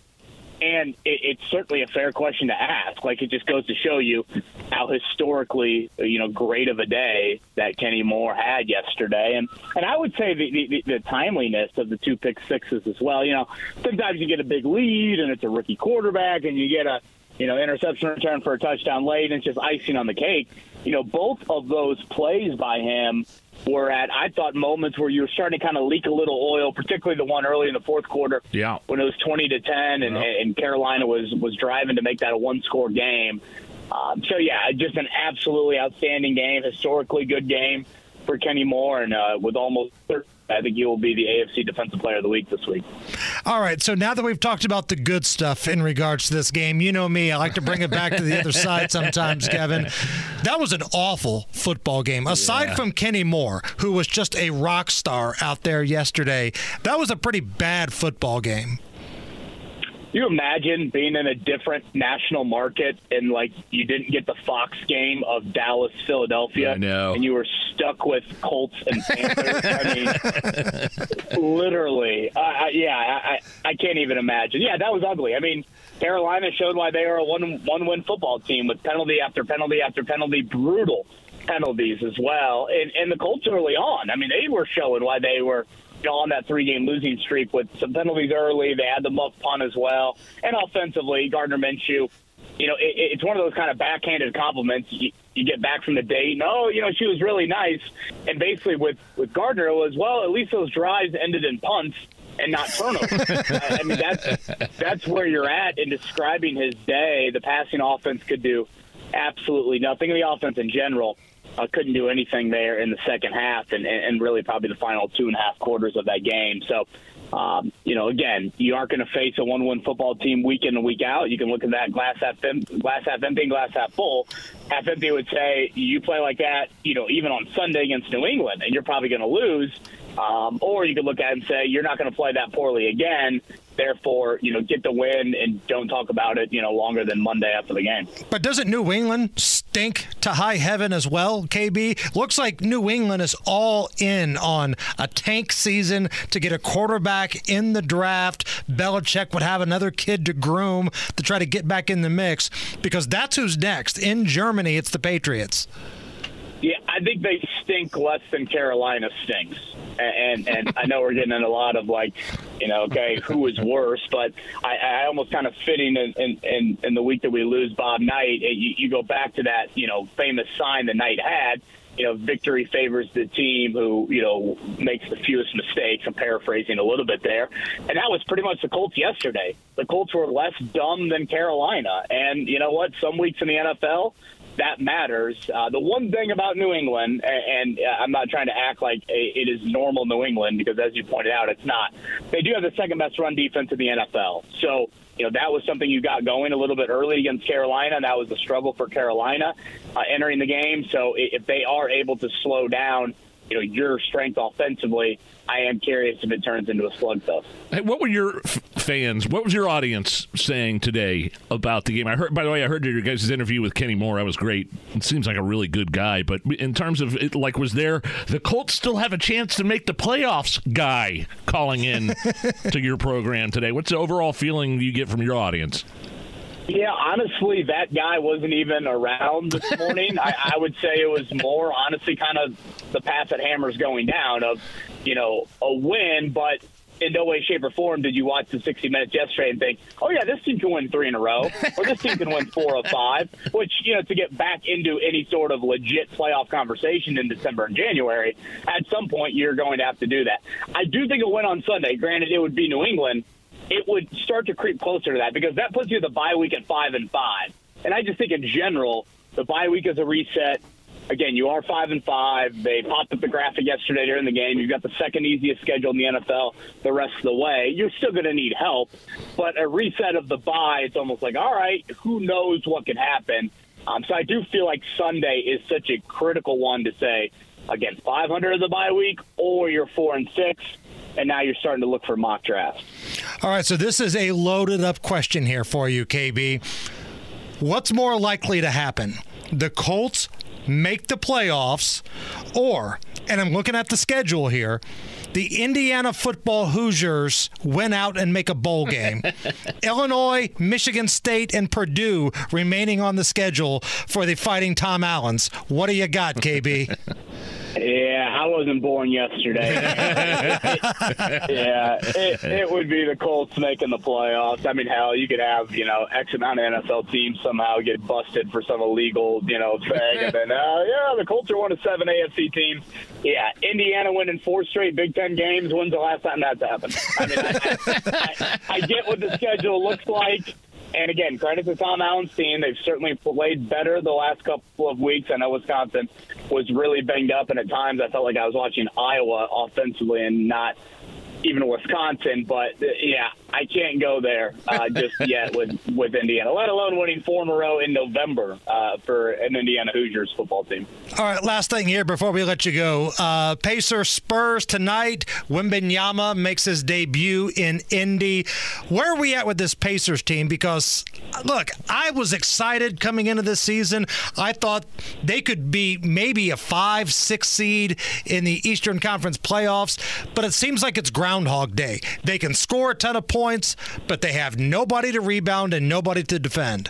and it, it's certainly a fair question to ask. Like it just goes to show you how historically, you know, great of a day that Kenny Moore had yesterday, and and I would say the the, the timeliness of the two pick sixes as well. You know, sometimes you get a big lead and it's a rookie quarterback, and you get a you know interception return for a touchdown late, and it's just icing on the cake. You know, both of those plays by him were at, I thought, moments where you were starting to kind of leak a little oil, particularly the one early in the fourth quarter. Yeah. When it was 20 to 10 and, Yeah. and Carolina was, was driving to make that a one score game. Um, so, yeah, just an absolutely outstanding game, historically good game for Kenny Moore. And uh, with almost, I think he will be the AFC Defensive Player of the Week this week. All right, so now that we've talked about the good stuff in regards to this game, you know me, I like to bring it back to the other side sometimes, Kevin. That was an awful football game. Aside Yeah. from Kenny Moore, who was just a rock star out there yesterday, that was a pretty bad football game. You imagine being in a different national market and like you didn't get the Fox game of Dallas, Philadelphia, I know. and you were stuck with Colts and Panthers? I mean, literally, I, I, yeah, I, I I can't even imagine. Yeah, that was ugly. I mean, Carolina showed why they are a one one win football team with penalty after penalty after penalty, brutal penalties as well, and and the Colts early on. I mean, they were showing why they were you know, on that three game losing streak with some penalties early. They had the muff punt as well. And offensively, Gardner Minshew, you know, it, it's one of those kind of backhanded compliments. You, you get back from the date, no, oh, you know, she was really nice. And basically with, with Gardner, it was, well, at least those drives ended in punts and not turnovers. I mean, that's, that's where you're at in describing his day. The passing offense could do absolutely nothing. The offense in general uh, couldn't do anything there in the second half, and, and really probably the final two and a half quarters of that game. So, um, you know, again, you aren't going to face a one-win football team week in and week out. You can look at that glass half em- glass half empty, and glass half full. Half empty would say you play like that, you know, even on Sunday against New England, and you're probably going to lose. Um, or you could look at it and say you're not going to play that poorly again. Therefore, you know, get the win and don't talk about it, you know, longer than Monday after the game. But doesn't New England stink to high heaven as well, KB? Looks like New England is all in on a tank season to get a quarterback in the draft. Belichick would have another kid to groom to try to get back in the mix because that's who's next. In Germany, it's the Patriots. Yeah, I think they stink less than Carolina stinks. And and I know we're getting in a lot of like, you know, okay, who is worse? But I, I almost kind of fitting in, in, in, in the week that we lose Bob Knight, you, you go back to that, you know, famous sign the Knight had. You know, victory favors the team who, you know, makes the fewest mistakes. I'm paraphrasing a little bit there. And that was pretty much the Colts yesterday. The Colts were less dumb than Carolina. And you know what? Some weeks in the NFL, that matters. Uh, the one thing about New England, and uh, I'm not trying to act like it is normal New England because, as you pointed out, it's not. They do have the second best run defense in the NFL. So, you know, that was something you got going a little bit early against Carolina. That was a struggle for Carolina uh, entering the game. So, if they are able to slow down, you know, your strength offensively, I am curious if it turns into a slugfest. Hey, what were your f- fans? What was your audience saying today about the game? I heard. By the way, I heard your guys' interview with Kenny Moore. That was great. It seems like a really good guy. But in terms of it, like, was there the Colts still have a chance to make the playoffs? Guy calling in to your program today. What's the overall feeling you get from your audience? Yeah, honestly, that guy wasn't even around this morning. I, I would say it was more, honestly, kind of the path that Hammer's going down of, you know, a win, but in no way, shape, or form did you watch the 60 Minutes yesterday and think, oh, yeah, this team can win three in a row, or this team can win four or five, which, you know, to get back into any sort of legit playoff conversation in December and January, at some point you're going to have to do that. I do think a win on Sunday, granted, it would be New England, it would start to creep closer to that because that puts you the bye week at five and five. And I just think in general, the bye week is a reset. Again, you are five and five. They popped up the graphic yesterday during the game. You've got the second easiest schedule in the NFL the rest of the way. You're still going to need help, but a reset of the bye, it's almost like, all right, who knows what can happen. Um, so I do feel like Sunday is such a critical one to say, again, 500 of the bye week, or you're four and six, and now you're starting to look for mock drafts. All right, so this is a loaded up question here for you, KB. What's more likely to happen? the Colts make the playoffs, or, and I'm looking at the schedule here, the Indiana football Hoosiers win out and make a bowl game. Illinois, Michigan State, and Purdue remaining on the schedule for the Fighting Tom Allens. What do you got, KB? Yeah, I wasn't born yesterday. yeah, it, it would be the Colts making the playoffs. I mean, hell, you could have you know X amount of NFL teams somehow get busted for some illegal you know thing, and then uh, yeah, the Colts are one of seven AFC teams. Yeah, Indiana winning four straight Big Ten games. When's the last time that's happened? I mean, I, I, I get what the schedule looks like. And again, credit to Tom Allen's team. They've certainly played better the last couple of weeks. I know Wisconsin was really banged up, and at times I felt like I was watching Iowa offensively and not even Wisconsin. But uh, yeah, I can't go there uh, just yet with with Indiana, let alone winning four in a row in November uh, for an Indiana Hoosiers football team. All right, last thing here before we let you go. Uh, Pacer Spurs tonight. Wembanyama makes his debut in Indy. Where are we at with this Pacers team? Because look, I was excited coming into this season. I thought they could be maybe a five, six seed in the Eastern Conference playoffs, but it seems like it's Groundhog Day. They can score a ton of points, but they have nobody to rebound and nobody to defend.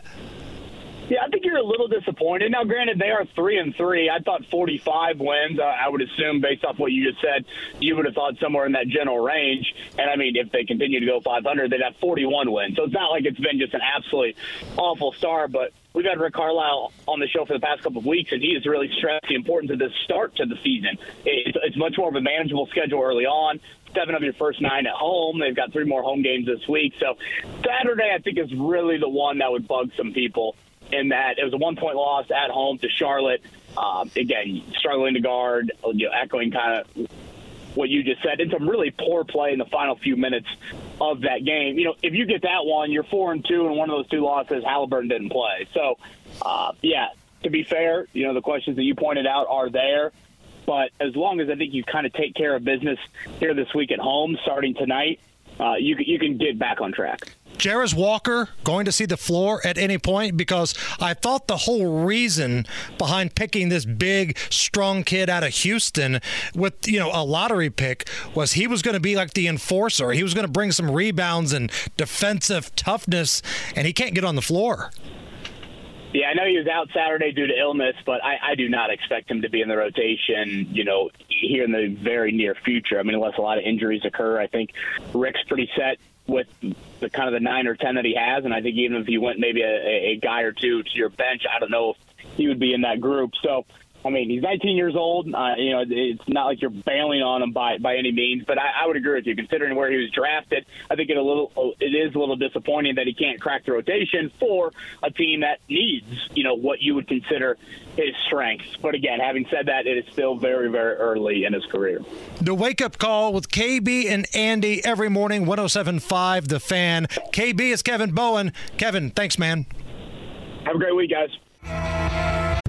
Yeah, I think you're a little disappointed. Now, granted, they are three and three. I thought 45 wins. Uh, I would assume, based off what you just said, you would have thought somewhere in that general range. And I mean, if they continue to go 500, they'd have 41 wins. So it's not like it's been just an absolutely awful start. But we've had Rick Carlisle on the show for the past couple of weeks, and he has really stressed the importance of this start to the season. It's, it's much more of a manageable schedule early on seven of your first nine at home. They've got three more home games this week. So Saturday, I think, is really the one that would bug some people in that it was a one point loss at home to Charlotte. Um, again, struggling to guard, you know, echoing kind of what you just said, and some really poor play in the final few minutes of that game. You know, if you get that one, you're four and two, and one of those two losses, Halliburton didn't play. So, uh, yeah, to be fair, you know, the questions that you pointed out are there. But as long as I think you kind of take care of business here this week at home, starting tonight, uh, you you can get back on track. Jarace Walker going to see the floor at any point? Because I thought the whole reason behind picking this big, strong kid out of Houston with, you know, a lottery pick was he was going to be like the enforcer. He was going to bring some rebounds and defensive toughness, and he can't get on the floor. Yeah, I know he was out Saturday due to illness, but I, I do not expect him to be in the rotation, you know, here in the very near future. I mean, unless a lot of injuries occur, I think Rick's pretty set with the kind of the nine or ten that he has, and I think even if you went maybe a, a guy or two to your bench, I don't know if he would be in that group. So I mean, he's 19 years old. Uh, you know, it's not like you're bailing on him by by any means. But I, I would agree with you, considering where he was drafted. I think it a little it is a little disappointing that he can't crack the rotation for a team that needs you know what you would consider his strengths. But again, having said that, it is still very very early in his career. The wake up call with KB and Andy every morning, 107.5 The Fan. KB is Kevin Bowen. Kevin, thanks, man. Have a great week, guys.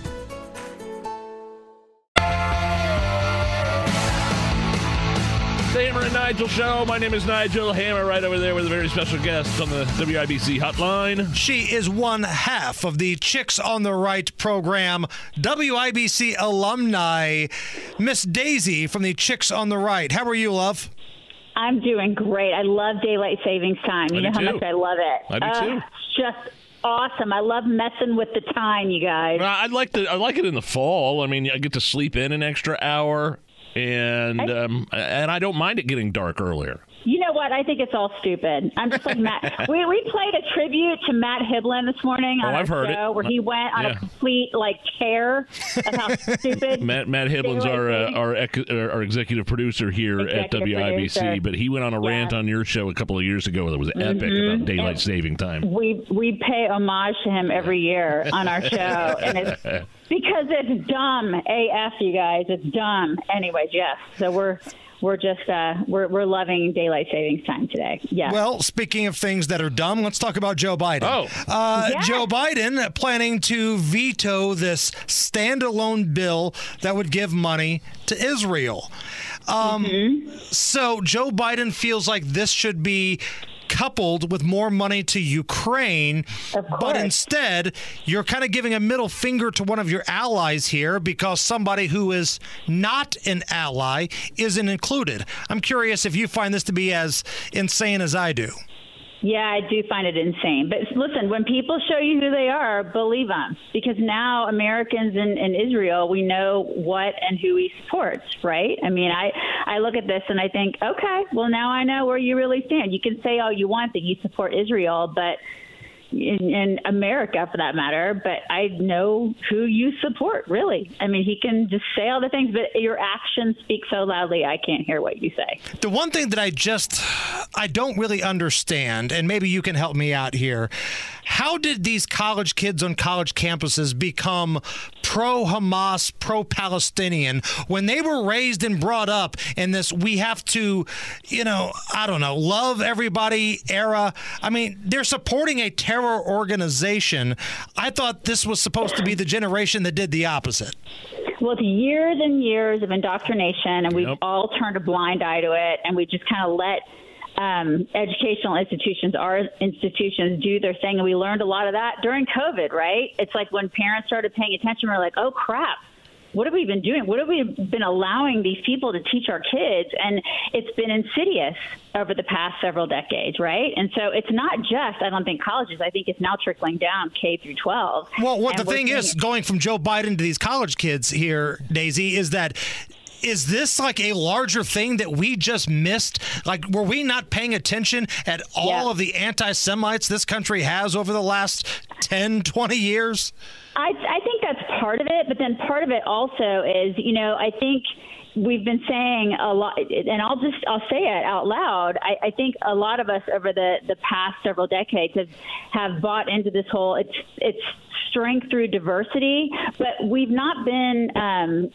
Nigel Show. My name is Nigel Hammer, right over there with a very special guest on the WIBC hotline. She is one half of the Chicks on the Right program, WIBC alumni, Miss Daisy from the Chicks on the Right. How are you, love? I'm doing great. I love daylight savings time. You I know how too. much I love it. I do Uh, too. it's just awesome. I love messing with the time, you guys. I'd like to. I like it in the fall. I mean, I get to sleep in an extra hour, and um, and I don't mind it getting dark earlier. You know what? I think it's all stupid. I'm just like Matt. we we played a tribute to Matt Hiblin this morning on Oh, our I've heard show it. where he went on Yeah. a complete like tear of how stupid. Matt, Matt Hiblin's our, uh, our ec- uh, our executive producer here at WIBC, producer. but he went on a rant on your show a couple of years ago that was epic Mhm. about daylight And- saving time. We we pay homage to him every year on our show, and it's because it's dumb AF, you guys. It's dumb. Anyways, yes. So we're we're just uh, we're we're loving daylight savings time today. Yeah. Well, speaking of things that are dumb, let's talk about Joe Biden. Oh, uh, Yes. Joe Biden planning to veto this standalone bill that would give money to Israel. Um, Mm-hmm. So Joe Biden feels like this should be coupled with more money to Ukraine, but instead you're kind of giving a middle finger to one of your allies here because somebody who is not an ally isn't included. I'm curious if you find this to be as insane as I do. Yeah, I do find it insane. But listen, when people show you who they are, believe them. Because now Americans in, in Israel, we know what and who he supports, right? I mean, I, I look at this and I think, okay, well, now I know where you really stand. You can say all you want that you support Israel, but in, in America for that matter, but I know who you support, really. I mean, he can just say all the things, but your actions speak so loudly, I can't hear what you say. The one thing that I just I don't really understand, and maybe you can help me out here. How did these college kids on college campuses become pro Hamas, pro Palestinian when they were raised and brought up in this we have to, you know, I don't know, love everybody era? I mean, they're supporting a terror organization. I thought this was supposed to be the generation that did the opposite. Well, it's years and years of indoctrination, and we've all turned a blind eye to it, and we just kind of let um, educational institutions, our institutions, do their thing. And we learned a lot of that during COVID, right? It's like when parents started paying attention, we're like, oh, crap. What have we been doing? What have we been allowing these people to teach our kids? And it's been insidious over the past several decades, right? And so it's not just, I don't think, colleges. I think it's now trickling down K through 12. Well, what And the thing seeing is, going from Joe Biden to these college kids here, Daisy, is that is this like a larger thing that we just missed? Like, were we not paying attention at all of the anti Semites this country has over the last 10, 20 years? I, I think that's part of it, but then part of it also is, you know, I think we've been saying a lot, and I'll just I'll say it out loud. I, I think a lot of us over the the past several decades have have bought into this whole it's it's strength through diversity, but we've not been um,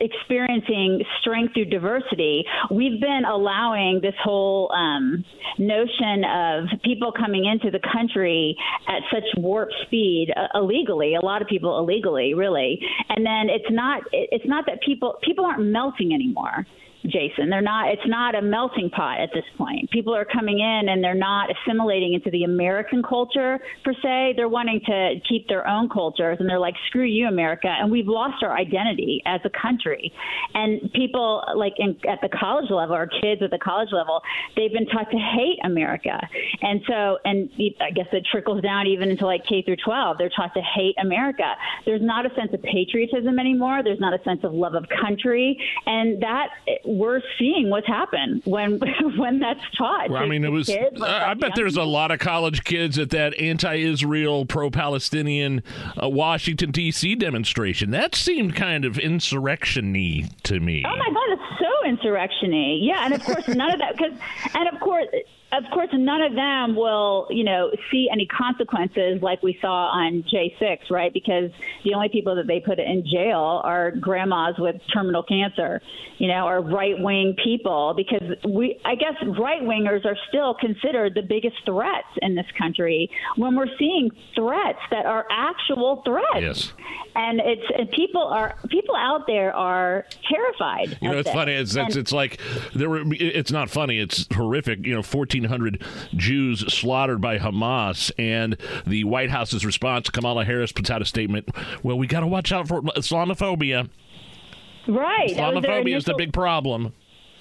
experiencing strength through diversity. We've been allowing this whole um, notion of people coming into the country at such warp speed uh, illegally. A lot of people illegally, really, and then it's not it's not that people people aren't melting anymore. Jason. They're not. It's not a melting pot at this point. People are coming in and they're not assimilating into the American culture per se. They're wanting to keep their own cultures, and they're like, "Screw you, America!" And we've lost our identity as a country. And people like in, at the college level, our kids at the college level, they've been taught to hate America. And so, and I guess it trickles down even into like K through 12. They're taught to hate America. There's not a sense of patriotism anymore. There's not a sense of love of country, and that we're seeing what's happened when when that's taught. Well, I mean, it was. kids, like I I bet there's a lot of college kids at that anti-Israel, pro-Palestinian uh, Washington D.C. demonstration. That seemed kind of insurrection-y to me. Oh my God, it's so insurrectiony. Yeah, and of course none of that because, and of course, of course, none of them will, you know, see any consequences like we saw on J6, right? Because the only people that they put in jail are grandmas with terminal cancer, you know, or right wing people. Because we, I guess, right wingers are still considered the biggest threats in this country when we're seeing threats that are actual threats. Yes. And it's and people are people out there are terrified. You know, it's this. funny. It's, it's And- it's like there were. It's not funny. It's horrific. You know, fourteen hundred Jews slaughtered by Hamas, and the White House's response. Kamala Harris puts out a statement. Well, we got to watch out for Islamophobia. Right. Islamophobia is the big problem.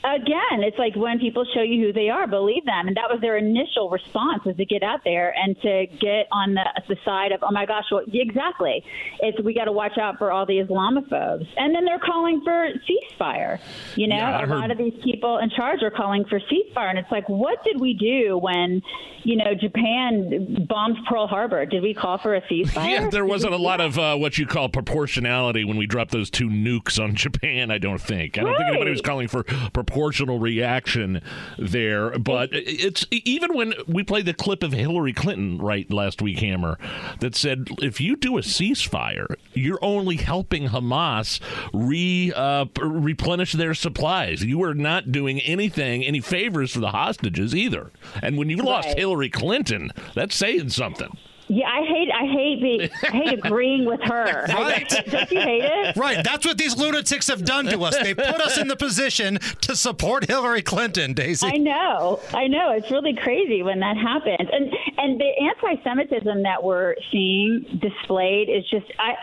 Again, it's like when people show you who they are, believe them, and that was their initial response was to get out there and to get on the the side of, oh my gosh, well, exactly. It's we got to watch out for all the Islamophobes, and then they're calling for ceasefire. You know, Yeah, a heard- lot of these people in charge are calling for ceasefire, and it's like, what did we do when, you know, Japan bombed Pearl Harbor? Did we call for a ceasefire? Yeah, there wasn't a lot of uh, what you call proportionality when we dropped those two nukes on Japan. I don't think. I don't think anybody was calling for proportional reaction there. But it's even when we played the clip of Hillary Clinton right last week, Hammer, that said if you do a ceasefire, you're only helping Hamas re uh, replenish their supplies. You are not doing anything, any favors for the hostages either. And when you lost Hillary Clinton, that's saying something. Yeah, I hate, I hate, be, I hate agreeing with her. Right. I, don't you hate it? Right. That's what these lunatics have done to us. They put us in the position to support Hillary Clinton, Daisy. I know, I know. It's really crazy when that happens, and and the anti-Semitism that we're seeing displayed is just, I,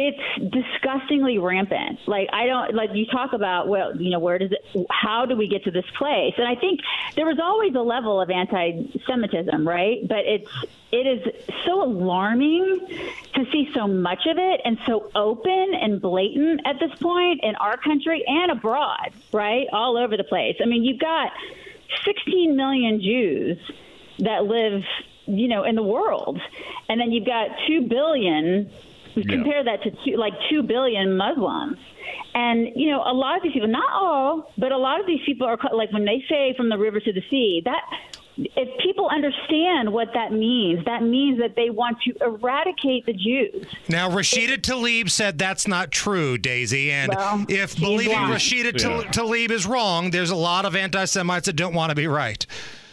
it's disgustingly rampant. Like I don't like you talk about well, you know, where does it? How do we get to this place? And I think there was always a level of anti-Semitism, right? But it's it is so alarming to see so much of it and so open and blatant at this point in our country and abroad, right? All over the place. I mean, you've got 16 million Jews that live, you know, in the world. And then you've got 2 billion compare that to two, like 2 billion Muslims. And you know, a lot of these people, not all, but a lot of these people are like when they say from the river to the sea, that if people understand what that means, that means that they want to eradicate the Jews. Now, Rashida Tlaib said that's not true, Daisy. And Well, if believing wrong. Rashida Tal- Yeah. Tlaib is wrong, there's a lot of anti Semites that don't want to be right.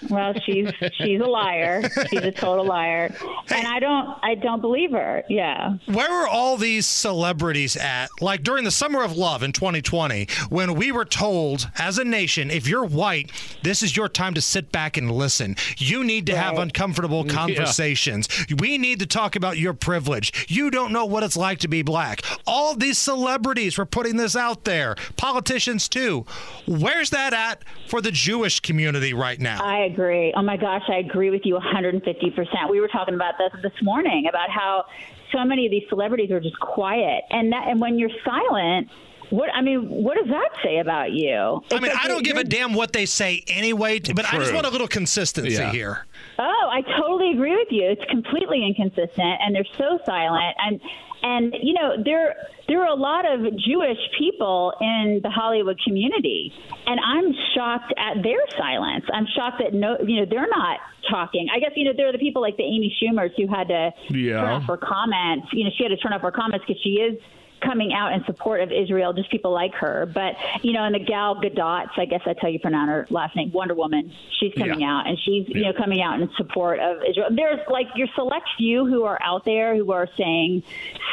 Well, she's she's a liar. She's a total liar, and I don't I don't believe her. Yeah. Where were all these celebrities at? Like during the Summer of Love in 2020, when we were told as a nation, if you're white, this is your time to sit back and listen. You need to have uncomfortable conversations. We need to talk about your privilege. You don't know what it's like to be black. All these celebrities were putting this out there, politicians too. Where's that at for the Jewish community right now? I agree. Oh my gosh, I agree with you 150%. We were talking about this this morning about how so many of these celebrities are just quiet. And that and when you're silent, what I mean, what does that say about you? I mean, I don't give a damn what they say anyway, t- but I just want a little consistency Yeah. here. Oh, I totally agree with you. It's completely inconsistent, and they're so silent. And and you know there there are a lot of Jewish people in the Hollywood community, and I'm shocked at their silence. I'm shocked that no, you know, they're not talking. I guess you know there are the people like the Amy Schumer's who had to Yeah. turn off her comments. You know, she had to turn off her comments because she is coming out in support of Israel, just people like her. But, you know, and the Gal Gadot, I guess that's how you pronounce her last name, Wonder Woman, she's coming Yeah. out and she's, you know, coming out in support of Israel. There's like your select few who are out there who are saying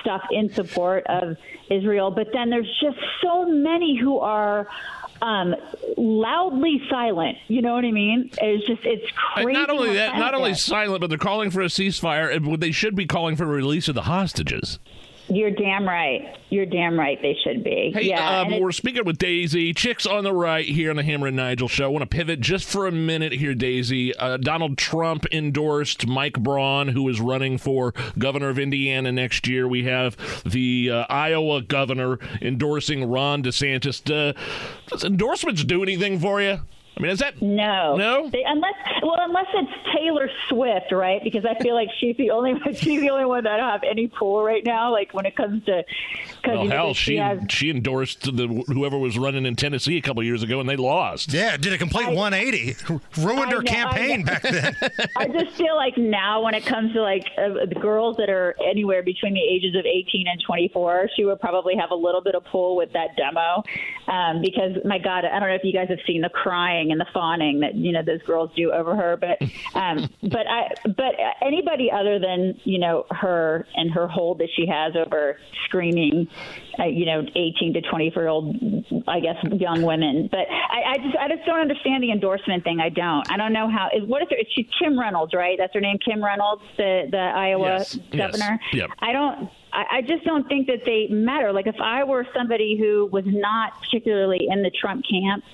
stuff in support of Israel, but then there's just so many who are um, loudly silent. You know what I mean? It's just, it's And crazy. not only that, not only silent, but they're calling for a ceasefire. and They should be calling for the release of the hostages. You're damn right. You're damn right. They should be. Hey, yeah. um, we're speaking with Daisy. Chicks on the right here on the Hammer and Nigel show. I want to pivot just for a minute here, Daisy. Uh, Donald Trump endorsed Mike Braun, who is running for governor of Indiana next year. We have the uh, Iowa governor endorsing Ron DeSantis. Uh, does endorsements do anything for you? I mean, is that no, no? They, unless well, unless it's Taylor Swift, right? Because I feel like she's the only she's the only one that I don't have any pull right now. Like when it comes to Well, you know, hell, she she has she endorsed the whoever was running in Tennessee a couple years ago, and they lost. Yeah, did a complete 180. Ruined I her know, campaign back then. I just feel like now, when it comes to like uh, the girls that are anywhere between the ages of 18 and 24, she would probably have a little bit of pull with that demo. Um, because my God, I don't know if you guys have seen the crying and the fawning that you know those girls do over her, but um, but I but anybody other than you know her and her hold that she has over screaming, uh, you know, 18 to 24 year old, I guess, young women. But I, I just I just don't understand the endorsement thing. I don't. I don't know how. Is, what is her? She's Kim Reynolds, right? That's her name, Kim Reynolds, the the Iowa Yes, yes, governor. yep. I don't. I I just don't think that they matter. Like if I were somebody who was not particularly in the Trump camp,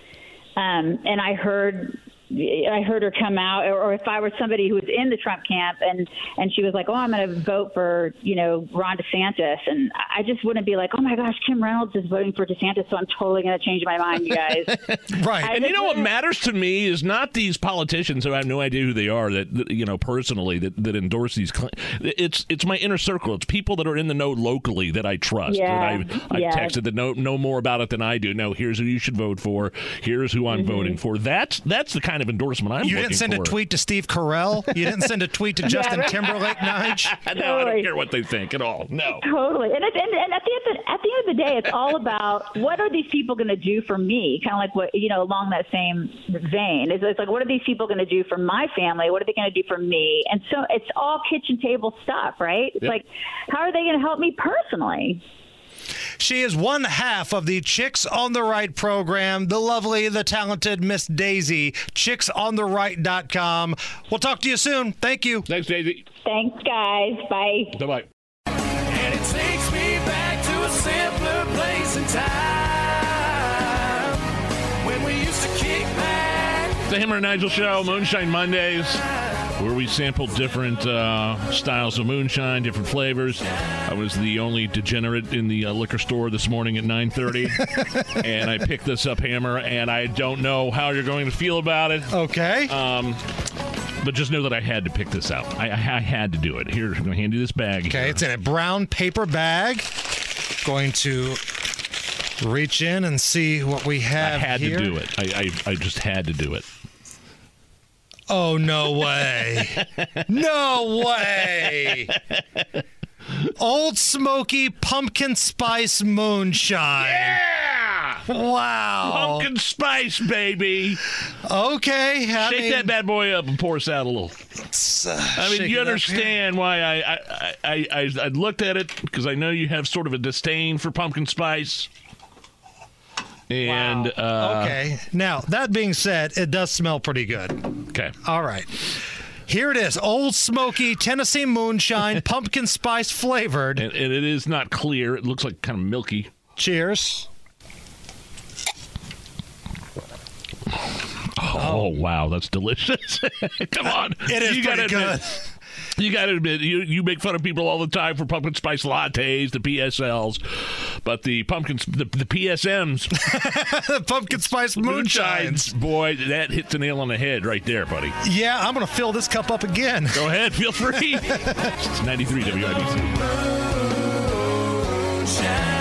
Um, and I heard I heard her come out, or, if I were somebody who was in the Trump camp and and she was like, "Oh, I'm going to vote for you know Ron DeSantis," and I just wouldn't be like, "Oh my gosh, Kim Reynolds is voting for DeSantis, so I'm totally going to change my mind, you guys." right. I and you know what matters to me is not these politicians who I have no idea who they are that, that, you know personally that, that endorse these. cl- It's it's my inner circle. It's people that are in the know locally that I trust. Yeah, that I've, I've yeah. texted that know know more about it than I do. No, here's who you should vote for. Here's who I'm Mm-hmm. voting for. That's that's the kind of endorsement I'm. You didn't send for. a tweet to Steve Carell. You didn't send a tweet to Justin right. Timberlake, Nige. no, I don't care what they think at all. No. Totally. And, at- and, and at, the end of, at the end of the day, it's all about what are these people going to do for me? Kind of like what, you know, along that same vein. It's, it's like, what are these people going to do for my family? What are they going to do for me? And so it's all kitchen table stuff, right? It's Yep. like, how are they going to help me personally? She is one half of the Chicks on the Right program, the lovely, the talented Miss Daisy, chicksontheright.com. We'll talk to you soon. Thank you. Thanks, Daisy. Thanks, guys. Bye. Bye bye. And it takes me back to a simpler place and time when we used to kick back. The Hammer and Nigel Show, Moonshine Mondays, where we sampled different uh, styles of moonshine, different flavors. I was the only degenerate in the uh, liquor store this morning at 9:30, and I picked this up, Hammer, and I don't know how you're going to feel about it. Okay. Um, but just know that I had to pick this out. I, I, I had to do it. Here, I'm going to hand you this bag. Okay, it's in a brown paper bag. Going to reach in and see what we have. I had here. to do it. I, I, I just had to do it. Oh, no way. no way. Old Smoky Pumpkin Spice Moonshine. Yeah! Wow. Pumpkin spice, baby. Okay. I Shake mean, that bad boy up and pour us out a little. Uh, I mean, you understand why I, I, I I I looked at it because I know you have sort of a disdain for pumpkin spice. And uh, okay. Now, that being said, it does smell pretty good. Okay. All right. Here it is Old Smoky Tennessee Moonshine, pumpkin spice flavored. and, and it is not clear. It looks like kind of milky. Cheers. Oh, wow, that's delicious! Come on, It is you pretty admit, You got to admit, you, you make fun of people all the time for pumpkin spice lattes, the PSLs, but the pumpkin, the, the PSMs, the pumpkin spice moonshines. boy, that hits the nail on the head right there, buddy. Yeah, I'm going to fill this cup up again. Go ahead, feel free. it's 93 WIBC. Moonshine.